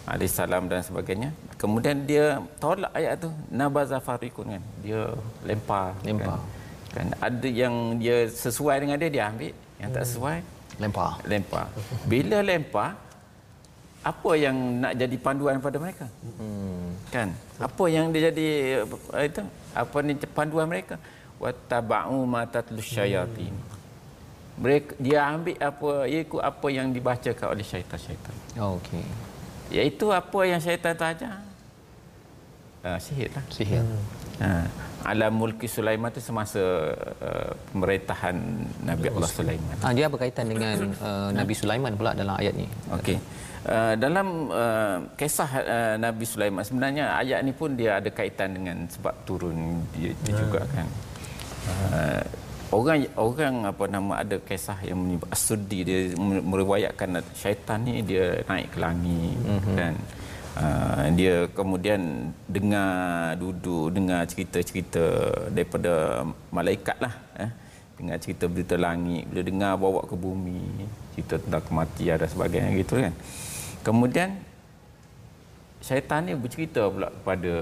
Alaihi salam dan sebagainya. Kemudian dia tolak ayat tu nabaza fariqun kan. Dia lempar. Lempar. Kan? kan ada yang dia sesuai dengan dia dia ambil, yang tak sesuai lempar. Lempar. Bila lempar apa yang nak jadi panduan pada mereka? Hmm. Kan? Apa yang dia jadi itu? Apa ni panduan mereka? Wattaba'u ma tatlu syayatin. Mereka dia ambil apa ia ikut apa yang dibacakan oleh syaitan-syaitan. Oh, okey. Iaitu apa yang syaitan tu ajar. Uh, sihir lah. Sihir. Hmm. Uh, alam mulki Sulaiman itu semasa uh, pemerintahan Nabi Allah Sulaiman. Ah, dia berkaitan dengan uh, Nabi Sulaiman pula dalam ayat ni. Okey. Uh, dalam uh, kisah uh, Nabi Sulaiman sebenarnya ayat ni pun dia ada kaitan dengan sebab turun dia, dia juga kan uh, orang orang apa nama ada kisah yang menyebut asudi dia meriwayatkan syaitan ni dia naik ke langit mm-hmm. dan uh, dia kemudian dengar duduk dengar cerita-cerita daripada malaikat lah eh. Dengar cerita berita langit bila dengar bawa ke bumi cerita tentang kematian dan sebagainya gitu kan. Kemudian syaitan ni bercerita pula kepada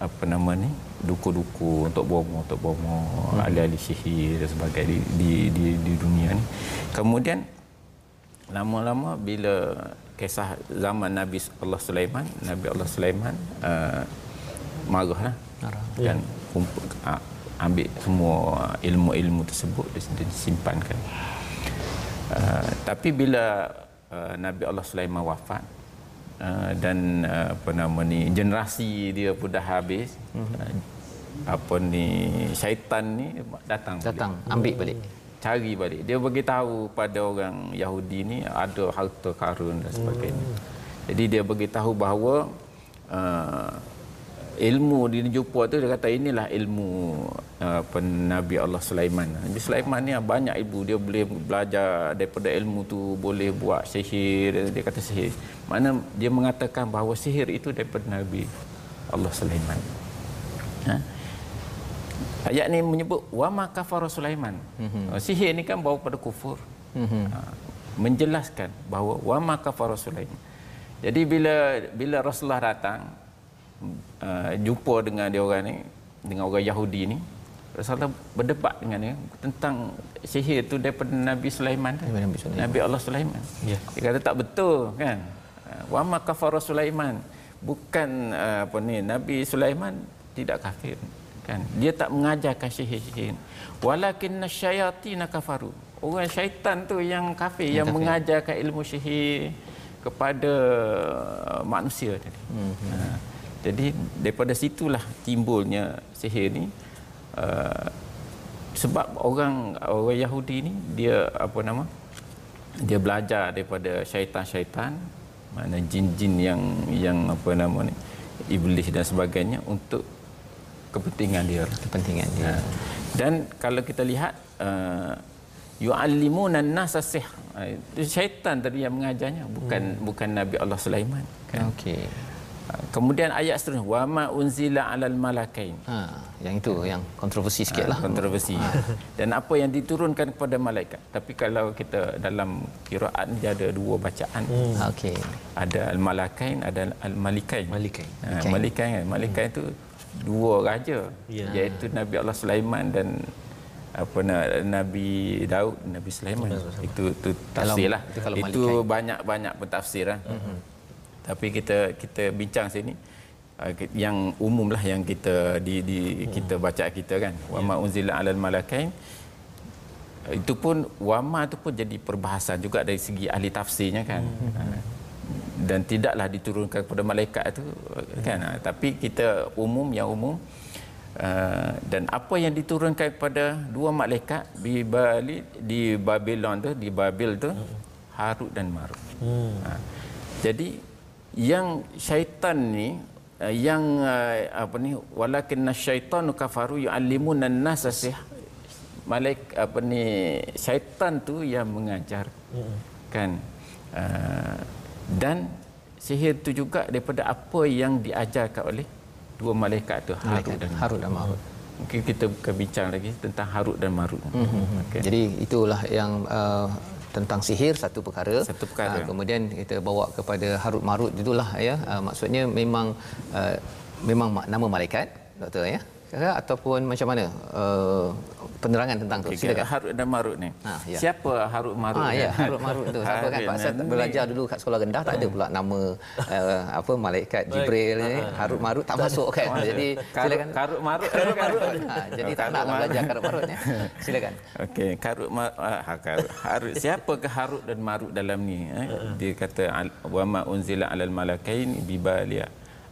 apa nama ni duku-duku untuk bomo untuk bomo hmm. ahli-ahli sihir dan sebagainya di, di di di dunia ni. Kemudian lama-lama bila kisah zaman Nabi Allah Sulaiman Nabi Allah Sulaiman uh, marahlah. Dan kumpul, uh, ambil semua ilmu-ilmu tersebut disimpankan. Uh, tapi bila uh, Nabi Allah Sulaiman wafat uh, dan uh, apa nama ni generasi dia pun dah habis mm-hmm. uh, apa ni syaitan ni datang datang balik. ambil balik cari balik dia bagi tahu pada orang Yahudi ni ada harta karun dan sebagainya mm. jadi dia bagi tahu bahawa uh, ilmu dia jumpa tu dia kata inilah ilmu uh, Nabi Allah Sulaiman. Nabi Sulaiman ni banyak ilmu dia boleh belajar daripada ilmu tu boleh buat sihir dia kata sihir. Mana dia mengatakan bahawa sihir itu daripada Nabi Allah Sulaiman. Ha? Ayat ni menyebut wa ma kafara Sulaiman. Mm-hmm. Sihir ni kan bawa pada kufur. Mm-hmm. Ha, menjelaskan bahawa wa ma kafara Sulaiman. Jadi bila bila Rasulullah datang uh, jumpa dengan dia orang ni dengan orang Yahudi ni Rasulullah berdebat dengan dia tentang sihir tu daripada Nabi Sulaiman. Nabi, Sulaiman. Nabi Allah Sulaiman. Ya. dia kata tak betul kan? Uh, wa ma kafara Sulaiman. Bukan uh, apa ni Nabi Sulaiman tidak kafir kan? Dia tak mengajarkan sihir-sihir. Walakin nasyayatin kafaru. Orang syaitan tu yang kafir yang, yang kafir. mengajarkan ilmu sihir kepada manusia tadi. Hmm. uh, jadi daripada situlah timbulnya sihir ni uh, sebab orang orang Yahudi ni dia apa nama dia belajar daripada syaitan-syaitan mana jin-jin yang yang apa nama ni iblis dan sebagainya untuk kepentingan dia. kepentingan dia. Ha. Dan kalau kita lihat uh, yu'allimuna sihr. Uh, itu syaitan tadi yang mengajarnya bukan hmm. bukan Nabi Allah Sulaiman kan. Okey. Kemudian ayat seterusnya wa ma unzila 'alal malakain. Ha, yang itu yang kontroversi sikitlah. Ha, kontroversi. Dan apa yang diturunkan kepada malaikat. Tapi kalau kita dalam kiraat dia ada dua bacaan. Hmm. Okey. Ada al-malakain, ada al-malikain. Malikain. Ha, malikain kan. Malikain itu dua raja Ya. iaitu Nabi Allah Sulaiman dan apa na- Nabi Daud, Nabi Sulaiman. Itu itu tafsir lah. itu Itu malikain. banyak-banyak pentafsir lah. Tapi kita kita bincang sini ki- yang umum lah yang kita di, di kita baca kita kan. Wa ma unzila alal malakain itu pun wama itu pun jadi perbahasan juga dari segi ahli tafsirnya kan. Hmm. Dan tidaklah diturunkan kepada malaikat itu kan. Hmm. Tapi kita umum yang umum uh, dan apa yang diturunkan kepada dua malaikat di Bali di Babylon tu di Babil tu Harut dan Marut. Hmm. Ha. Jadi yang syaitan ni uh, yang uh, apa ni walakin syaitanu kafaru yuallimuna an-nasa sihr malaik apa ni syaitan tu yang mengajar kan uh, dan sihir tu juga daripada apa yang diajarkan oleh dua malaikat tu Harut dan Harut dan Marut. mungkin kita akan bincang lagi tentang Harut dan Marut Mm-hmm. okay. Jadi itulah yang uh, tentang sihir satu perkara. Satu perkara. Uh, kemudian kita bawa kepada Harut Marut itulah ya. Uh, maksudnya memang uh, memang ma- nama malaikat doktor ya. Ataupun macam mana uh, penerangan tentang tu. Okay, Silakan. Harut dan Marut ni. Ha, ya. Siapa Harut Marut? Ah ni? ya, Harut Marut tu. Siapa kan Harut Pak Ustaz ni. belajar dulu kat sekolah rendah tak ada pula nama uh, apa malaikat Jibril ni. Harut Marut tak masuk kan. Jadi Karut, silakan. karut marut karut marut Ha, jadi tak nak belajar karut marut ya. Silakan. Okey, karut ma- ah, ha, karut. Harut siapakah harut dan marut dalam ni eh? Dia kata al- wa ma unzila alal malakain bibalia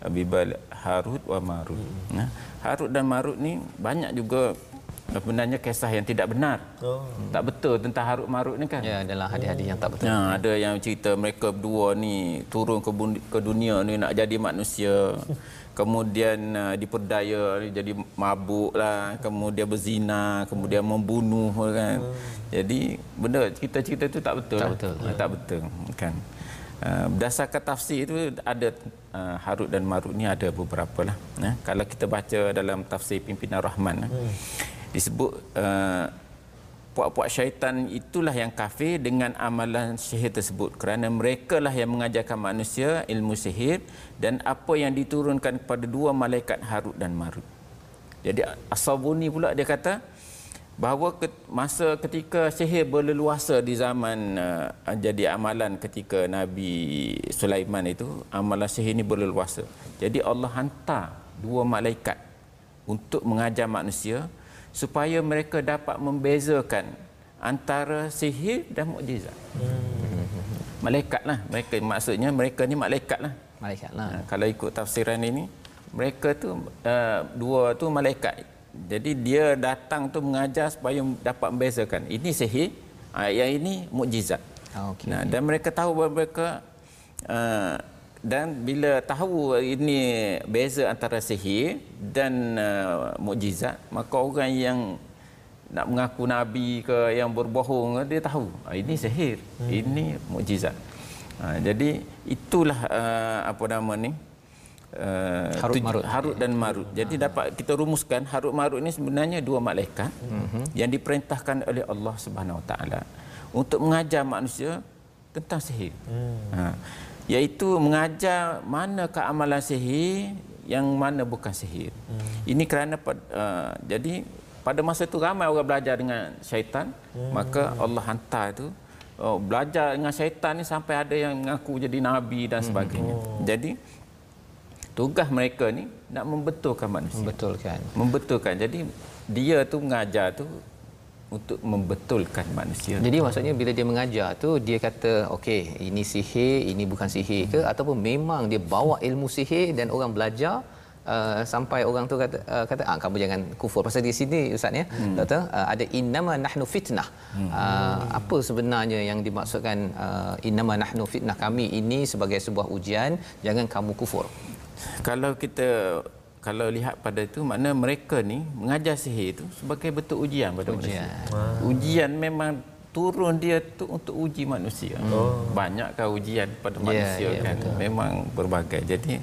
bibal harut wa marut. Nah, harut dan marut ni banyak juga sebenarnya kisah yang tidak benar. Oh. Tak betul tentang harut marut ni kan? Ya, adalah hadis-hadis yang tak betul. Ya, ada yang cerita mereka berdua ni turun ke, ke dunia ni nak jadi manusia. Kemudian uh, diperdaya ni jadi mabuk lah, kemudian berzina, kemudian membunuh kan. Jadi benda cerita-cerita tu tak betul. Tak lah. betul. Ah, Tak betul kan. Uh, berdasarkan tafsir itu ada uh, Harut dan Marut ni ada beberapa lah. Nah, kalau kita baca dalam tafsir Pimpinan Rahman hmm. Disebut uh, puak-puak syaitan itulah yang kafir dengan amalan sihir tersebut kerana mereka lah yang mengajarkan manusia ilmu sihir dan apa yang diturunkan kepada dua malaikat Harut dan Marut. Jadi As-Sabuni pula dia kata bahawa ke, masa ketika sihir berleluasa di zaman uh, jadi amalan ketika Nabi Sulaiman itu amalan sihir ini berleluasa. Jadi Allah hantar dua malaikat untuk mengajar manusia supaya mereka dapat membezakan antara sihir dan mukjizat. Hmm. Malaikat lah. Mereka, maksudnya mereka ni malaikat lah. Malaikat lah. Ha, kalau ikut tafsiran ini, mereka tu uh, dua tu malaikat. Jadi dia datang tu mengajar supaya dapat membezakan. Ini sihir, uh, yang ini mukjizat. Ah, okey. Nah, dan mereka tahu bahawa mereka uh, dan bila tahu ini beza antara sihir dan uh, mukjizat, maka orang yang nak mengaku nabi ke yang berbohong dia tahu ah, ini sihir, hmm. ini mukjizat. Ha, jadi itulah uh, apa nama ni? Uh, Harut Marut. Harut dan Marut. Jadi dapat kita rumuskan Harut Marut ni sebenarnya dua malaikat Mhm. yang diperintahkan oleh Allah Subhanahu Wa Taala untuk mengajar manusia tentang sihir. Ha. Iaitu mengajar manakah amalan sihir yang mana bukan sihir. Ini kerana uh, jadi pada masa itu ramai orang belajar dengan syaitan, maka Allah hantar itu oh, belajar dengan syaitan ni sampai ada yang mengaku jadi nabi dan sebagainya. Jadi tugas mereka ni nak membetulkan manusia. Betul kan. Membetulkan. Jadi dia tu mengajar tu untuk membetulkan manusia. Jadi maksudnya bila dia mengajar tu dia kata okey ini sihir ini bukan sihir ke ataupun memang dia bawa ilmu sihir dan orang belajar Uh, sampai orang tu kata uh, kata ah kamu jangan kufur pasal di sini ustaz ya hmm. doktor uh, ada innama nahnu fitnah hmm. uh, apa sebenarnya yang dimaksudkan uh, innama nahnu fitnah kami ini sebagai sebuah ujian jangan kamu kufur Kalau kita kalau lihat pada itu makna mereka ni mengajar sihir itu sebagai bentuk ujian pada Ujian. manusia. Ujian memang turun dia tu untuk uji manusia. Oh. Banyakkah ujian pada Ya, manusia ya, kan? betul. Memang berbagai. Jadi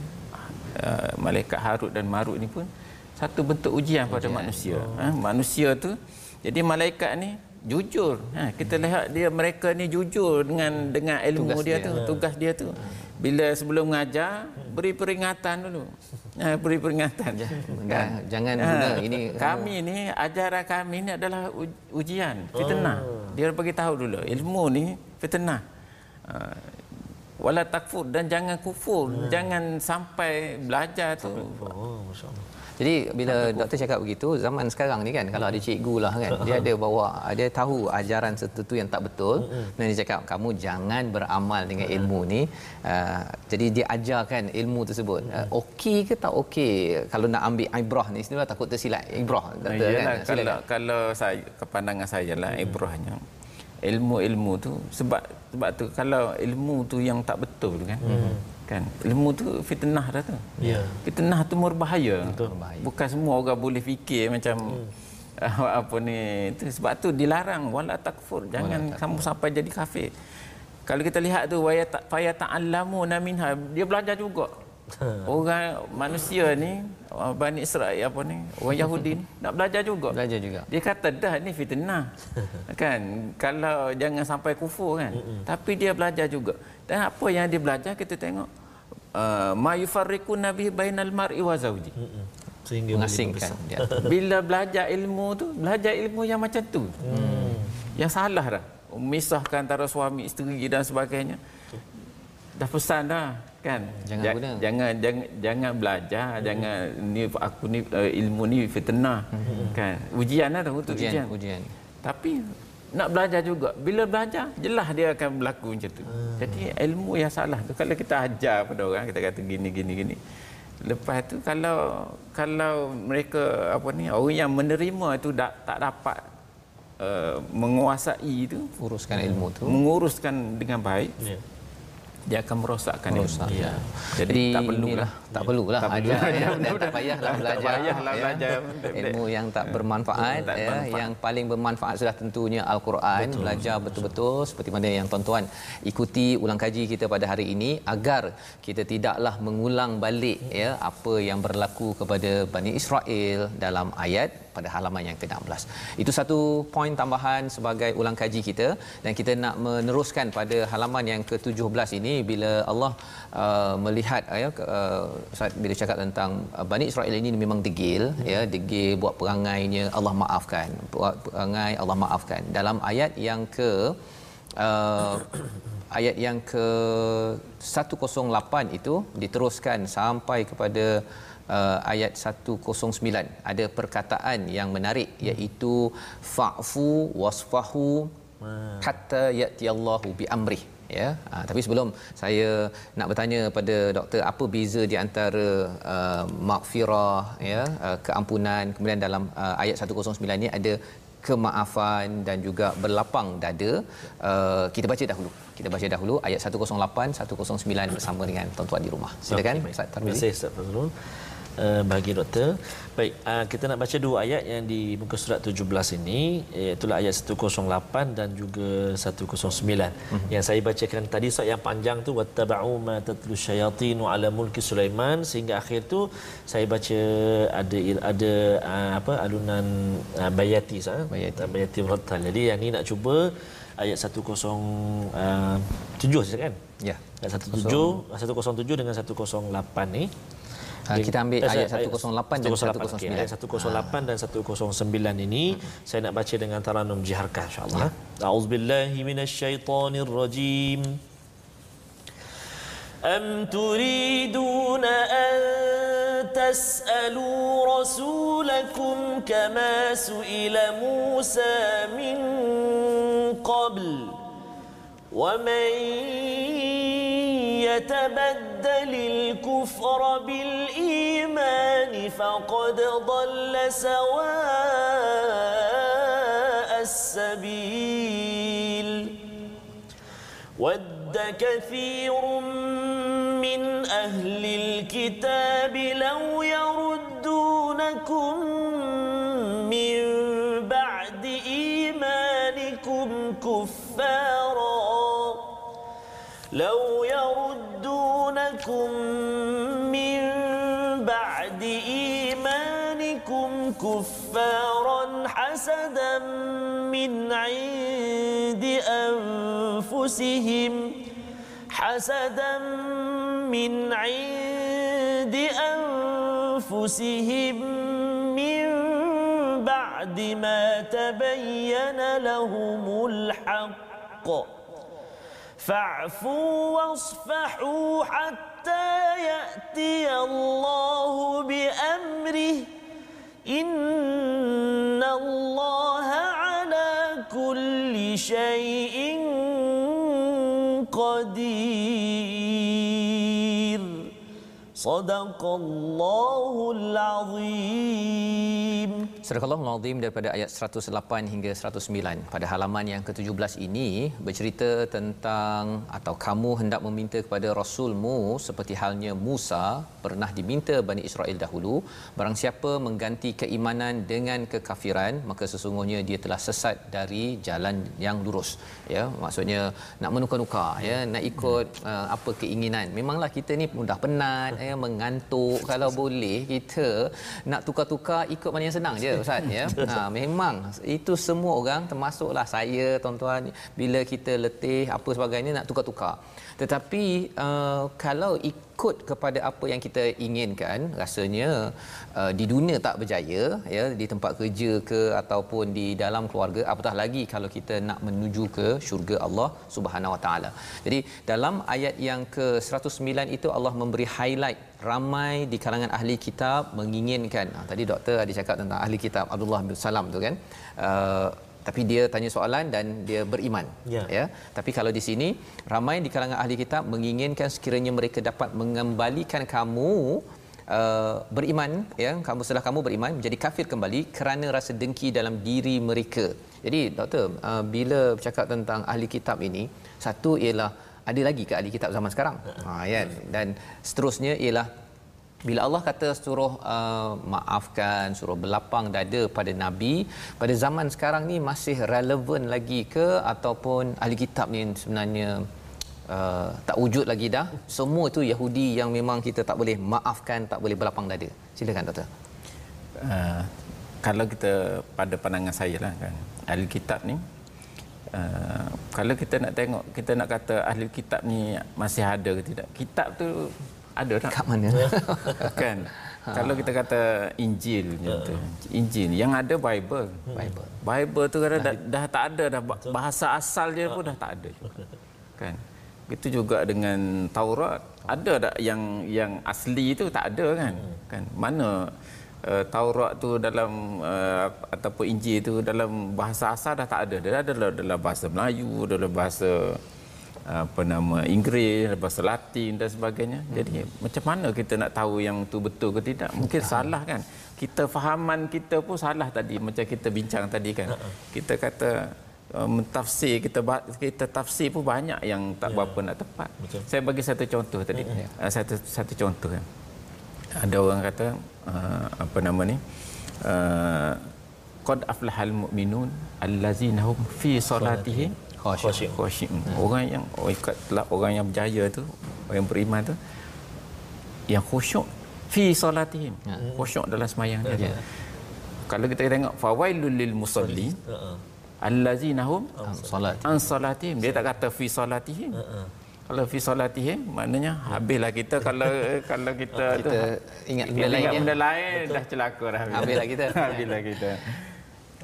uh, malaikat Harut dan Marut ni pun satu bentuk ujian pada manusia. Oh. Ha, manusia tu jadi malaikat ni jujur. Ha, kita lihat dia mereka ni jujur dengan dengan ilmu Tugas dia, dia. tu, tugas dia tu. Bila sebelum mengajar beri peringatan dulu. Ha, beri peringatan. Jangan, jangan Ha, guna ini kami ni ajaran kami ni adalah ujian, fitnah. Dia bagi tahu dulu ilmu ni fitnah. Uh, wala takfur dan jangan kufur, jangan sampai belajar tu. Oh, masya-Allah. Jadi bila doktor cakap begitu zaman sekarang ni kan kalau ada cikgu lah kan dia ada bawa dia tahu ajaran tertentu yang tak betul. Dan dia cakap kamu jangan beramal dengan ilmu ni. Uh, jadi dia ajarkan ilmu tersebut. Uh, okey ke tak okey? Kalau nak ambil ibrah ni sebenarnya takut tersilap ibrah doktor Yalah, kan? Kalau silakan. kalau saya kepandangan saya lah ibrahnya. Ilmu-ilmu tu sebab sebab tu kalau ilmu tu yang tak betul kan kan? Ilmu tu fitnah dah tu. Ya. fitnah tu berbahaya. Bukan semua orang boleh fikir macam apa ni tu. Sebab tu dilarang. Wala takfur. Jangan kamu sampai jadi kafir. Kalau kita lihat tu waya faya ta'allamu minha. Dia belajar juga orang manusia ni Bani Israel apa ni orang Yahudi ni nak belajar juga. Belajar juga. Dia kata dah ni fitnah. Kan? Kalau jangan sampai kufur kan? Tapi dia belajar juga. Dan apa yang dia belajar kita tengok uh, ma yufarriqu nabi bainal mar'i wa zawji. Sehingga mengasingkan dia. Bila belajar ilmu tu belajar ilmu yang macam tu. Hmm. yang salah dah memisahkan antara suami isteri dan sebagainya. Dah pesan dah kan? Jangan Ja- guna. jangan jangan jangan belajar jangan ni aku ni uh, ilmu ni fitnah kan? Ujian dah tu ujian, ujian. ujian. Tapi nak belajar juga bila belajar jelas dia akan berlaku macam tu. Jadi ilmu yang salah tu kalau kita ajar pada orang kita kata gini gini gini lepas tu kalau kalau mereka apa ni orang yang menerima tu tak tak dapat uh, menguasai tu uruskan ilmu tu. menguruskan dengan baik Ya. Dia akan merosakkan Merosak, ya. Jadi, tak perlu inilah, lah. tak perlulah. Tak ajar ajar, ya, dan tak payahlah Tak belajar payahlah ya. belajar. ilmu yang tak bermanfaat Tak ya. bermanfaat. yang paling bermanfaat sudah tentunya al-Quran. Belajar betul-betul seperti mana yang tuan-tuan ikuti ulang kaji kita pada hari ini agar kita tidaklah mengulang balik ya apa yang berlaku kepada Bani Israel dalam ayat pada halaman yang ke-16. Itu satu poin tambahan sebagai ulang kaji kita dan kita nak meneruskan pada halaman yang ke-17 ini bila Allah uh, melihat uh, ya uh, bila cakap tentang uh, Bani Israel ini memang degil ya degil buat perangainya Allah maafkan. Buat perangai Allah maafkan. Dalam ayat yang ke uh, ayat yang ke 108 itu diteruskan sampai kepada uh, ayat 109 ada perkataan yang menarik iaitu fa'fu wasfahu hatta ya'tiyallahu bi amrih ya ha, tapi sebelum saya nak bertanya pada doktor apa beza di antara uh, maghfirah ya uh, keampunan kemudian dalam uh, ayat 109 ni ada kemaafan dan juga berlapang dada? Uh, kita baca dahulu. Kita baca dahulu ayat 108 109 bersama dengan tuan-tuan di rumah. Silakan baik. Ustaz Terima Tarmizi kasih Ustaz Fazrul. Uh, bagi doktor. Baik, uh, kita nak baca dua ayat yang di muka surat 17 ini, iaitu ayat 108 dan juga 109. Mm-hmm. Yang saya bacakan tadi Ustaz yang panjang tu wattaba'u ma tatlu syayatinu ala mulki Sulaiman sehingga akhir tu saya baca ada ada uh, apa alunan uh, bayati Ustaz. Bayati. Uh, bayati murattal. Jadi yang ni nak cuba ayat 107 uh, kan? ya Ayat 17, 107 dengan 108 ni. Ah, kita ambil Eh, ayat saya- 108 dan 108, 109. okey. Ayat 108 dan 109 ini saya nak baca dengan taranum jiharkah insya-Allah. A'udzubillahi minasyaitonirrajim. أم تريدون أن تسألوا رسولكم كما سئل موسى من قبل ومن يتبدل الكفر بالإيمان فقد ضل سواء السبيل. ود كثير من أهل الكتاب لو يردونكم من بعد إيمانكم كفارا يردونكم من بعد إيمانكم كفارا حسدا من عند أنفسهم حسدا من عند أنفسهم من بعد ما تبين لهم الحق فاعفوا واصفحوا حتى يأتي الله بأمره. إن الله على كل شيء قدير. صدق الله العظيم. Surah Al-Azim daripada ayat 108 hingga 109. Pada halaman yang ke-17 ini bercerita tentang atau kamu hendak meminta kepada rasulmu seperti halnya Musa pernah diminta Bani Israel dahulu, barang siapa mengganti keimanan dengan kekafiran, maka sesungguhnya dia telah sesat dari jalan yang lurus. Ya, maksudnya nak menukar-nukar ya, nak ikut uh, apa keinginan. Memanglah kita ni mudah penat, ya, mengantuk. Kalau boleh kita nak tukar-tukar ikut mana yang senang je ustaz ya. Ha memang itu semua orang termasuklah saya tuan-tuan bila kita letih apa sebagainya nak tukar-tukar. Tetapi uh, kalau ikut kepada apa yang kita inginkan. Rasanya uh, di dunia tak berjaya ya di tempat kerja ke ataupun di dalam keluarga apatah lagi kalau kita nak menuju ke syurga Allah Subhanahu Wa Taala. Jadi dalam ayat yang ke-109 itu Allah memberi highlight ramai di kalangan ahli kitab menginginkan. Ha, tadi doktor ada cakap tentang ahli kitab Abdullah bin Salam tu kan. Uh, tapi dia tanya soalan dan dia beriman. Ya. ya. Tapi kalau di sini ramai di kalangan ahli kitab menginginkan sekiranya mereka dapat mengembalikan kamu uh, beriman ya kamu setelah kamu beriman menjadi kafir kembali kerana rasa dengki dalam diri mereka. Jadi doktor uh, bila bercakap tentang ahli kitab ini satu ialah ada lagi ke ahli kitab zaman sekarang? Ha. Kan dan seterusnya ialah bila Allah kata suruh uh, maafkan suruh berlapang dada pada nabi pada zaman sekarang ni masih relevan lagi ke? Ataupun ahli kitab ni sebenarnya uh, tak wujud lagi dah? Semua tu Yahudi yang memang kita tak boleh maafkan tak boleh berlapang dada. Silakan doktor. Uh, kalau kita pada pandangan saya lah kan ahli kitab ni uh, kalau kita nak tengok kita nak kata ahli kitab ni masih ada ke tidak? Kitab tu ada tak? Kat mana? Kan? Kalau kita kata Injil macam tu. Injil. Yang ada Bible. Bible. Bible tu kadang dah, dah tak ada dah. Bahasa asal dia pun dah tak ada juga. kan? Itu juga dengan Taurat. Ada tak yang yang asli tu? Tak ada kan? Kan? Mana uh, Taurat tu dalam uh, ataupun Injil tu dalam bahasa asal dah tak ada. Dia ada dalam bahasa Melayu dalam bahasa apa nama Inggeris, bahasa Latin dan sebagainya. Jadi macam mana kita nak tahu yang tu betul ke tidak? Mungkin salah kan. Kita fahaman kita pun salah tadi macam kita bincang tadi kan. Kita kata uh, mentafsir kita ba- kita tafsir pun banyak yang tak Ya. berapa nak tepat. Betul. Saya bagi satu contoh tadi. Uh, satu satu contoh kan. Ada orang kata uh, apa nama ni? Uh, qad aflahal mu'minun allazina hum fi salatihim khasyuk Khasyuk. khasyik. Orang yang orang ikat telah orang yang berjaya tu, orang yang beriman tu yang khusyuk fi solatihim. Ya. Khusyuk dalam semayang dia. Kalau kita tengok fawailul lil musalli Uh-uh. allazina hum an solatihim. Dia tak kata fi solatihim. Uh-uh. Kalau fi solatihim maknanya habislah kita kalau kalau kita, tu kita ingat benda lain ingat ya. benda lain dah celaka dah. Habislah kita. habislah kita.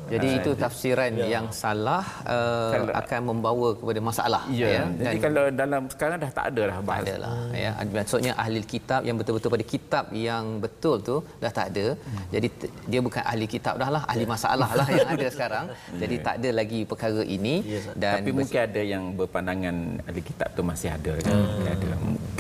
Jadi itu tafsiran Ya. yang salah uh, Kalau- akan membawa kepada masalah Ya. Jadi Dan kalau dalam sekarang dah tak ada dah tak bahasa. ada lah ya maksudnya ahli kitab yang betul-betul pada kitab yang betul tu dah tak ada Hmm. jadi dia bukan ahli kitab dah lah ahli masalah lah yang ada sekarang jadi tak ada lagi perkara ini Ya, dan Tapi mungkin ada yang berpandangan ahli kitab tu masih ada kan. Ada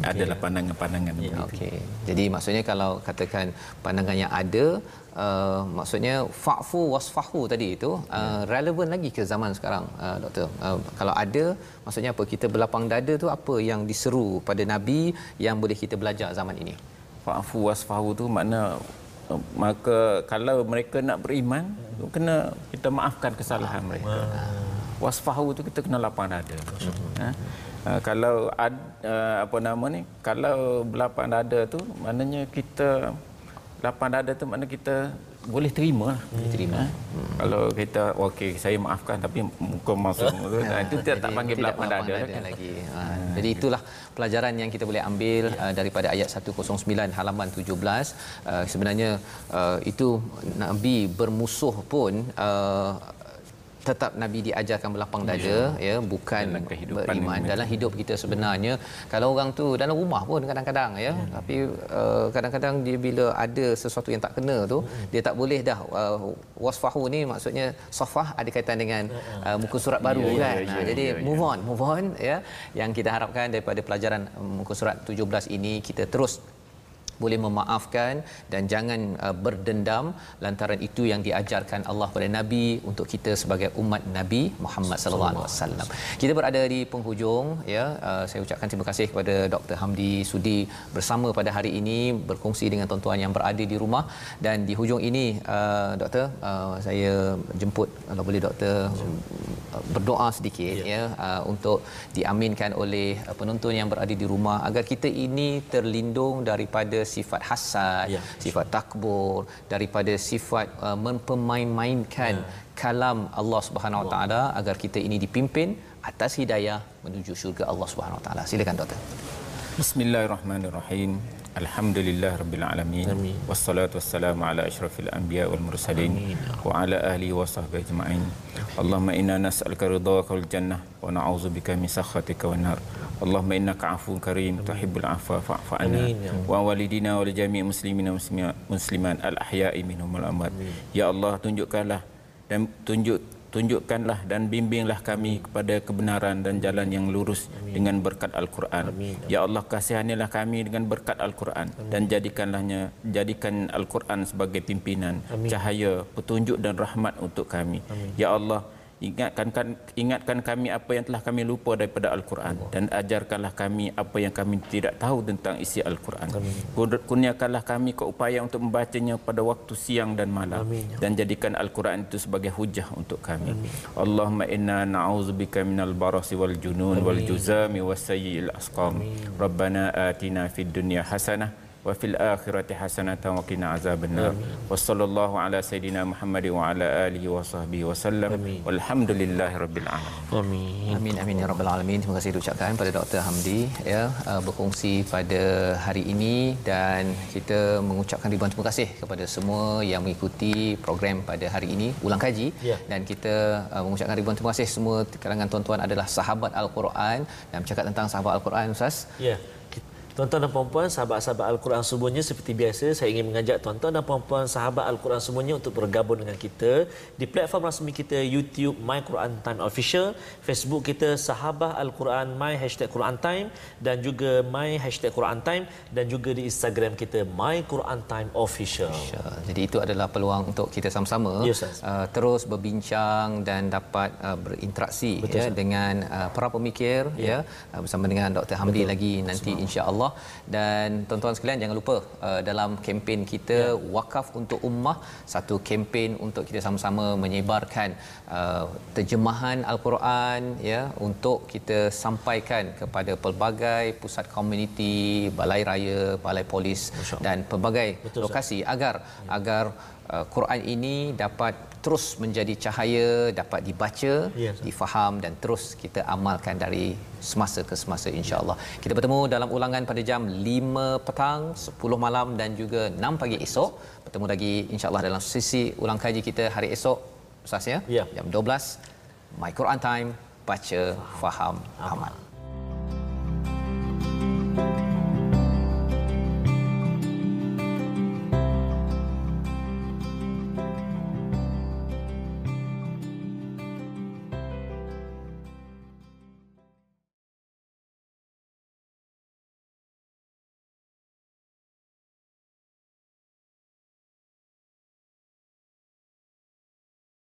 adalah pandangan-pandangan begitu. Okey. Jadi maksudnya kalau katakan pandangan yang ada uh, maksudnya fa'fu wasfahu tadi itu uh, relevan lagi ke zaman sekarang uh, doktor uh, kalau ada maksudnya apa kita berlapang dada tu apa yang diseru pada nabi yang boleh kita belajar zaman ini Fa'fu wasfahu tu makna uh, maka kalau mereka nak beriman tu kena kita maafkan kesalahan mereka. Wasfahu tu kita kena lapang dada. Ha? Uh, kalau ad, uh, apa nama ni kalau berlapang dada tu maknanya kita lapang dada tu makna kita boleh terima lah. boleh terima Ha? Kalau kita okey saya maafkan tapi muka masuk ha, itu tak, tak panggil tidak berlapang dada, kan? lagi. Ha, jadi itulah pelajaran yang kita boleh ambil uh, daripada ayat 109 halaman 17. Uh, sebenarnya uh, itu Nabi bermusuh pun uh, tetap Nabi diajarkan berlapang dada ya bukan Dalam kehidupan beriman dalam hidup kita sebenarnya. Kalau orang tu dalam rumah pun kadang-kadang ya tapi uh, kadang-kadang dia bila ada sesuatu yang tak kena tu dia tak boleh dah uh, wasfahu ni maksudnya safah ada kaitan dengan uh, muka surat baru Ya, ya, kan. ya, Ha, ya, jadi ya, ya. move on move on ya yang kita harapkan daripada pelajaran muka surat 17 ini kita terus boleh memaafkan dan jangan uh, berdendam lantaran itu yang diajarkan Allah pada Nabi untuk kita sebagai umat Nabi Muhammad sallallahu alaihi wasallam. Kita berada di penghujung ya. Uh, saya ucapkan terima kasih kepada Dr Hamdi Sudi bersama pada hari ini berkongsi dengan tuan-tuan yang berada di rumah. Dan di hujung ini uh, doktor uh, saya jemput kalau boleh doktor uh, berdoa sedikit ya, ya uh, untuk diaminkan oleh uh, penonton yang berada di rumah agar kita ini terlindung daripada sifat hasad, Ya. sifat takbur, daripada sifat uh, mempermain-mainkan kalam Allah Subhanahu Wa Taala agar kita ini dipimpin atas hidayah menuju syurga Allah Subhanahu Wa Taala. Silakan doktor. Bismillahirrahmanirrahim. Alhamdulillah rabbil alamin. Amin. Wassalatu wassalamu ala asyrafil anbiya wal mursalin wa ala alihi wa sahbihi ajma'in. Allahumma inna nas'aluka ridhaka wal jannah wa na'udzubika min sakhatika wan nar. Allahumma innaka afuwun karim tuhibbul afwa fa'fu anna. Amin, ya Wa walidina wa li jami' muslimin wa muslima- muslimat al ahya'i minhum wal amwat. Ya Allah tunjukkanlah dan tunjuk tunjukkanlah dan bimbinglah kami kepada kebenaran dan jalan yang lurus dengan berkat Al-Quran. Ya Allah kasihanilah kami dengan berkat Al-Quran dan jadikanlahnya jadikan Al-Quran sebagai pimpinan, cahaya, petunjuk dan rahmat untuk kami. Ya Allah ingatkan kan- ingatkan kami apa yang telah kami lupa daripada Al-Quran. Dan ajarkanlah kami apa yang kami tidak tahu tentang isi Al-Quran. Kur- Kurniakanlah kami keupaya untuk membacanya pada waktu siang dan malam. Amin, ya dan jadikan Al-Quran itu sebagai hujah untuk kami. Allahumma inna na'udzubika minal barasi wal junun wal juzami was sayyi'il asqam. Rabbana atina fid dunya hasanah wa fil akhirati hasanatan wa qina azabannar. Wa sallallahu ala sayidina Muhammad wa ala alihi wa sahbihi wa sallam. Walhamdulillahi rabbil alamin. Amin. Amin amin ya rabbal alamin. Terima kasih diucapkan pada Dr Hamdi ya uh, berkongsi pada hari ini dan kita mengucapkan ribuan terima kasih kepada semua yang mengikuti program pada hari ini ulang kaji Ya. dan kita uh, mengucapkan ribuan terima kasih semua kalangan tuan-tuan adalah sahabat al-Quran dan bercakap tentang sahabat al-Quran Ustaz. Ya. Tuan-tuan dan puan-puan, sahabat-sahabat Al-Quran semuanya seperti biasa, saya ingin mengajak tuan-tuan dan puan-puan sahabat Al-Quran semuanya untuk bergabung dengan kita di platform rasmi kita YouTube My Quran Time Official, Facebook kita Sahabah Al-Quran My Hashtag Quran Time dan juga My Hashtag Quran Time dan juga di Instagram kita My Quran Time Official. Jadi itu adalah peluang untuk kita sama-sama Ustaz. uh, terus berbincang dan dapat uh, berinteraksi ya dengan uh, para pemikir ya, uh, bersama dengan Dr Hamdi lagi nanti insya-Allah dan tuan-tuan sekalian jangan lupa uh, dalam kempen kita Ya. wakaf untuk ummah satu kempen untuk kita sama-sama menyebarkan uh, terjemahan al-Quran ya untuk kita sampaikan kepada pelbagai pusat komuniti, balai raya, balai polis dan pelbagai Betul, lokasi agar agar Uh, Quran ini dapat terus menjadi cahaya, dapat dibaca, ya, difaham dan terus kita amalkan dari semasa ke semasa insya-Allah. Kita bertemu dalam ulangan pada jam 5 petang, 10 malam dan juga 6 pagi esok. Bertemu lagi insya-Allah dalam sesi ulang kaji kita hari esok. Ustaz ya. ya. Jam 12 My Quran Time, baca, faham, faham. amal. Thank you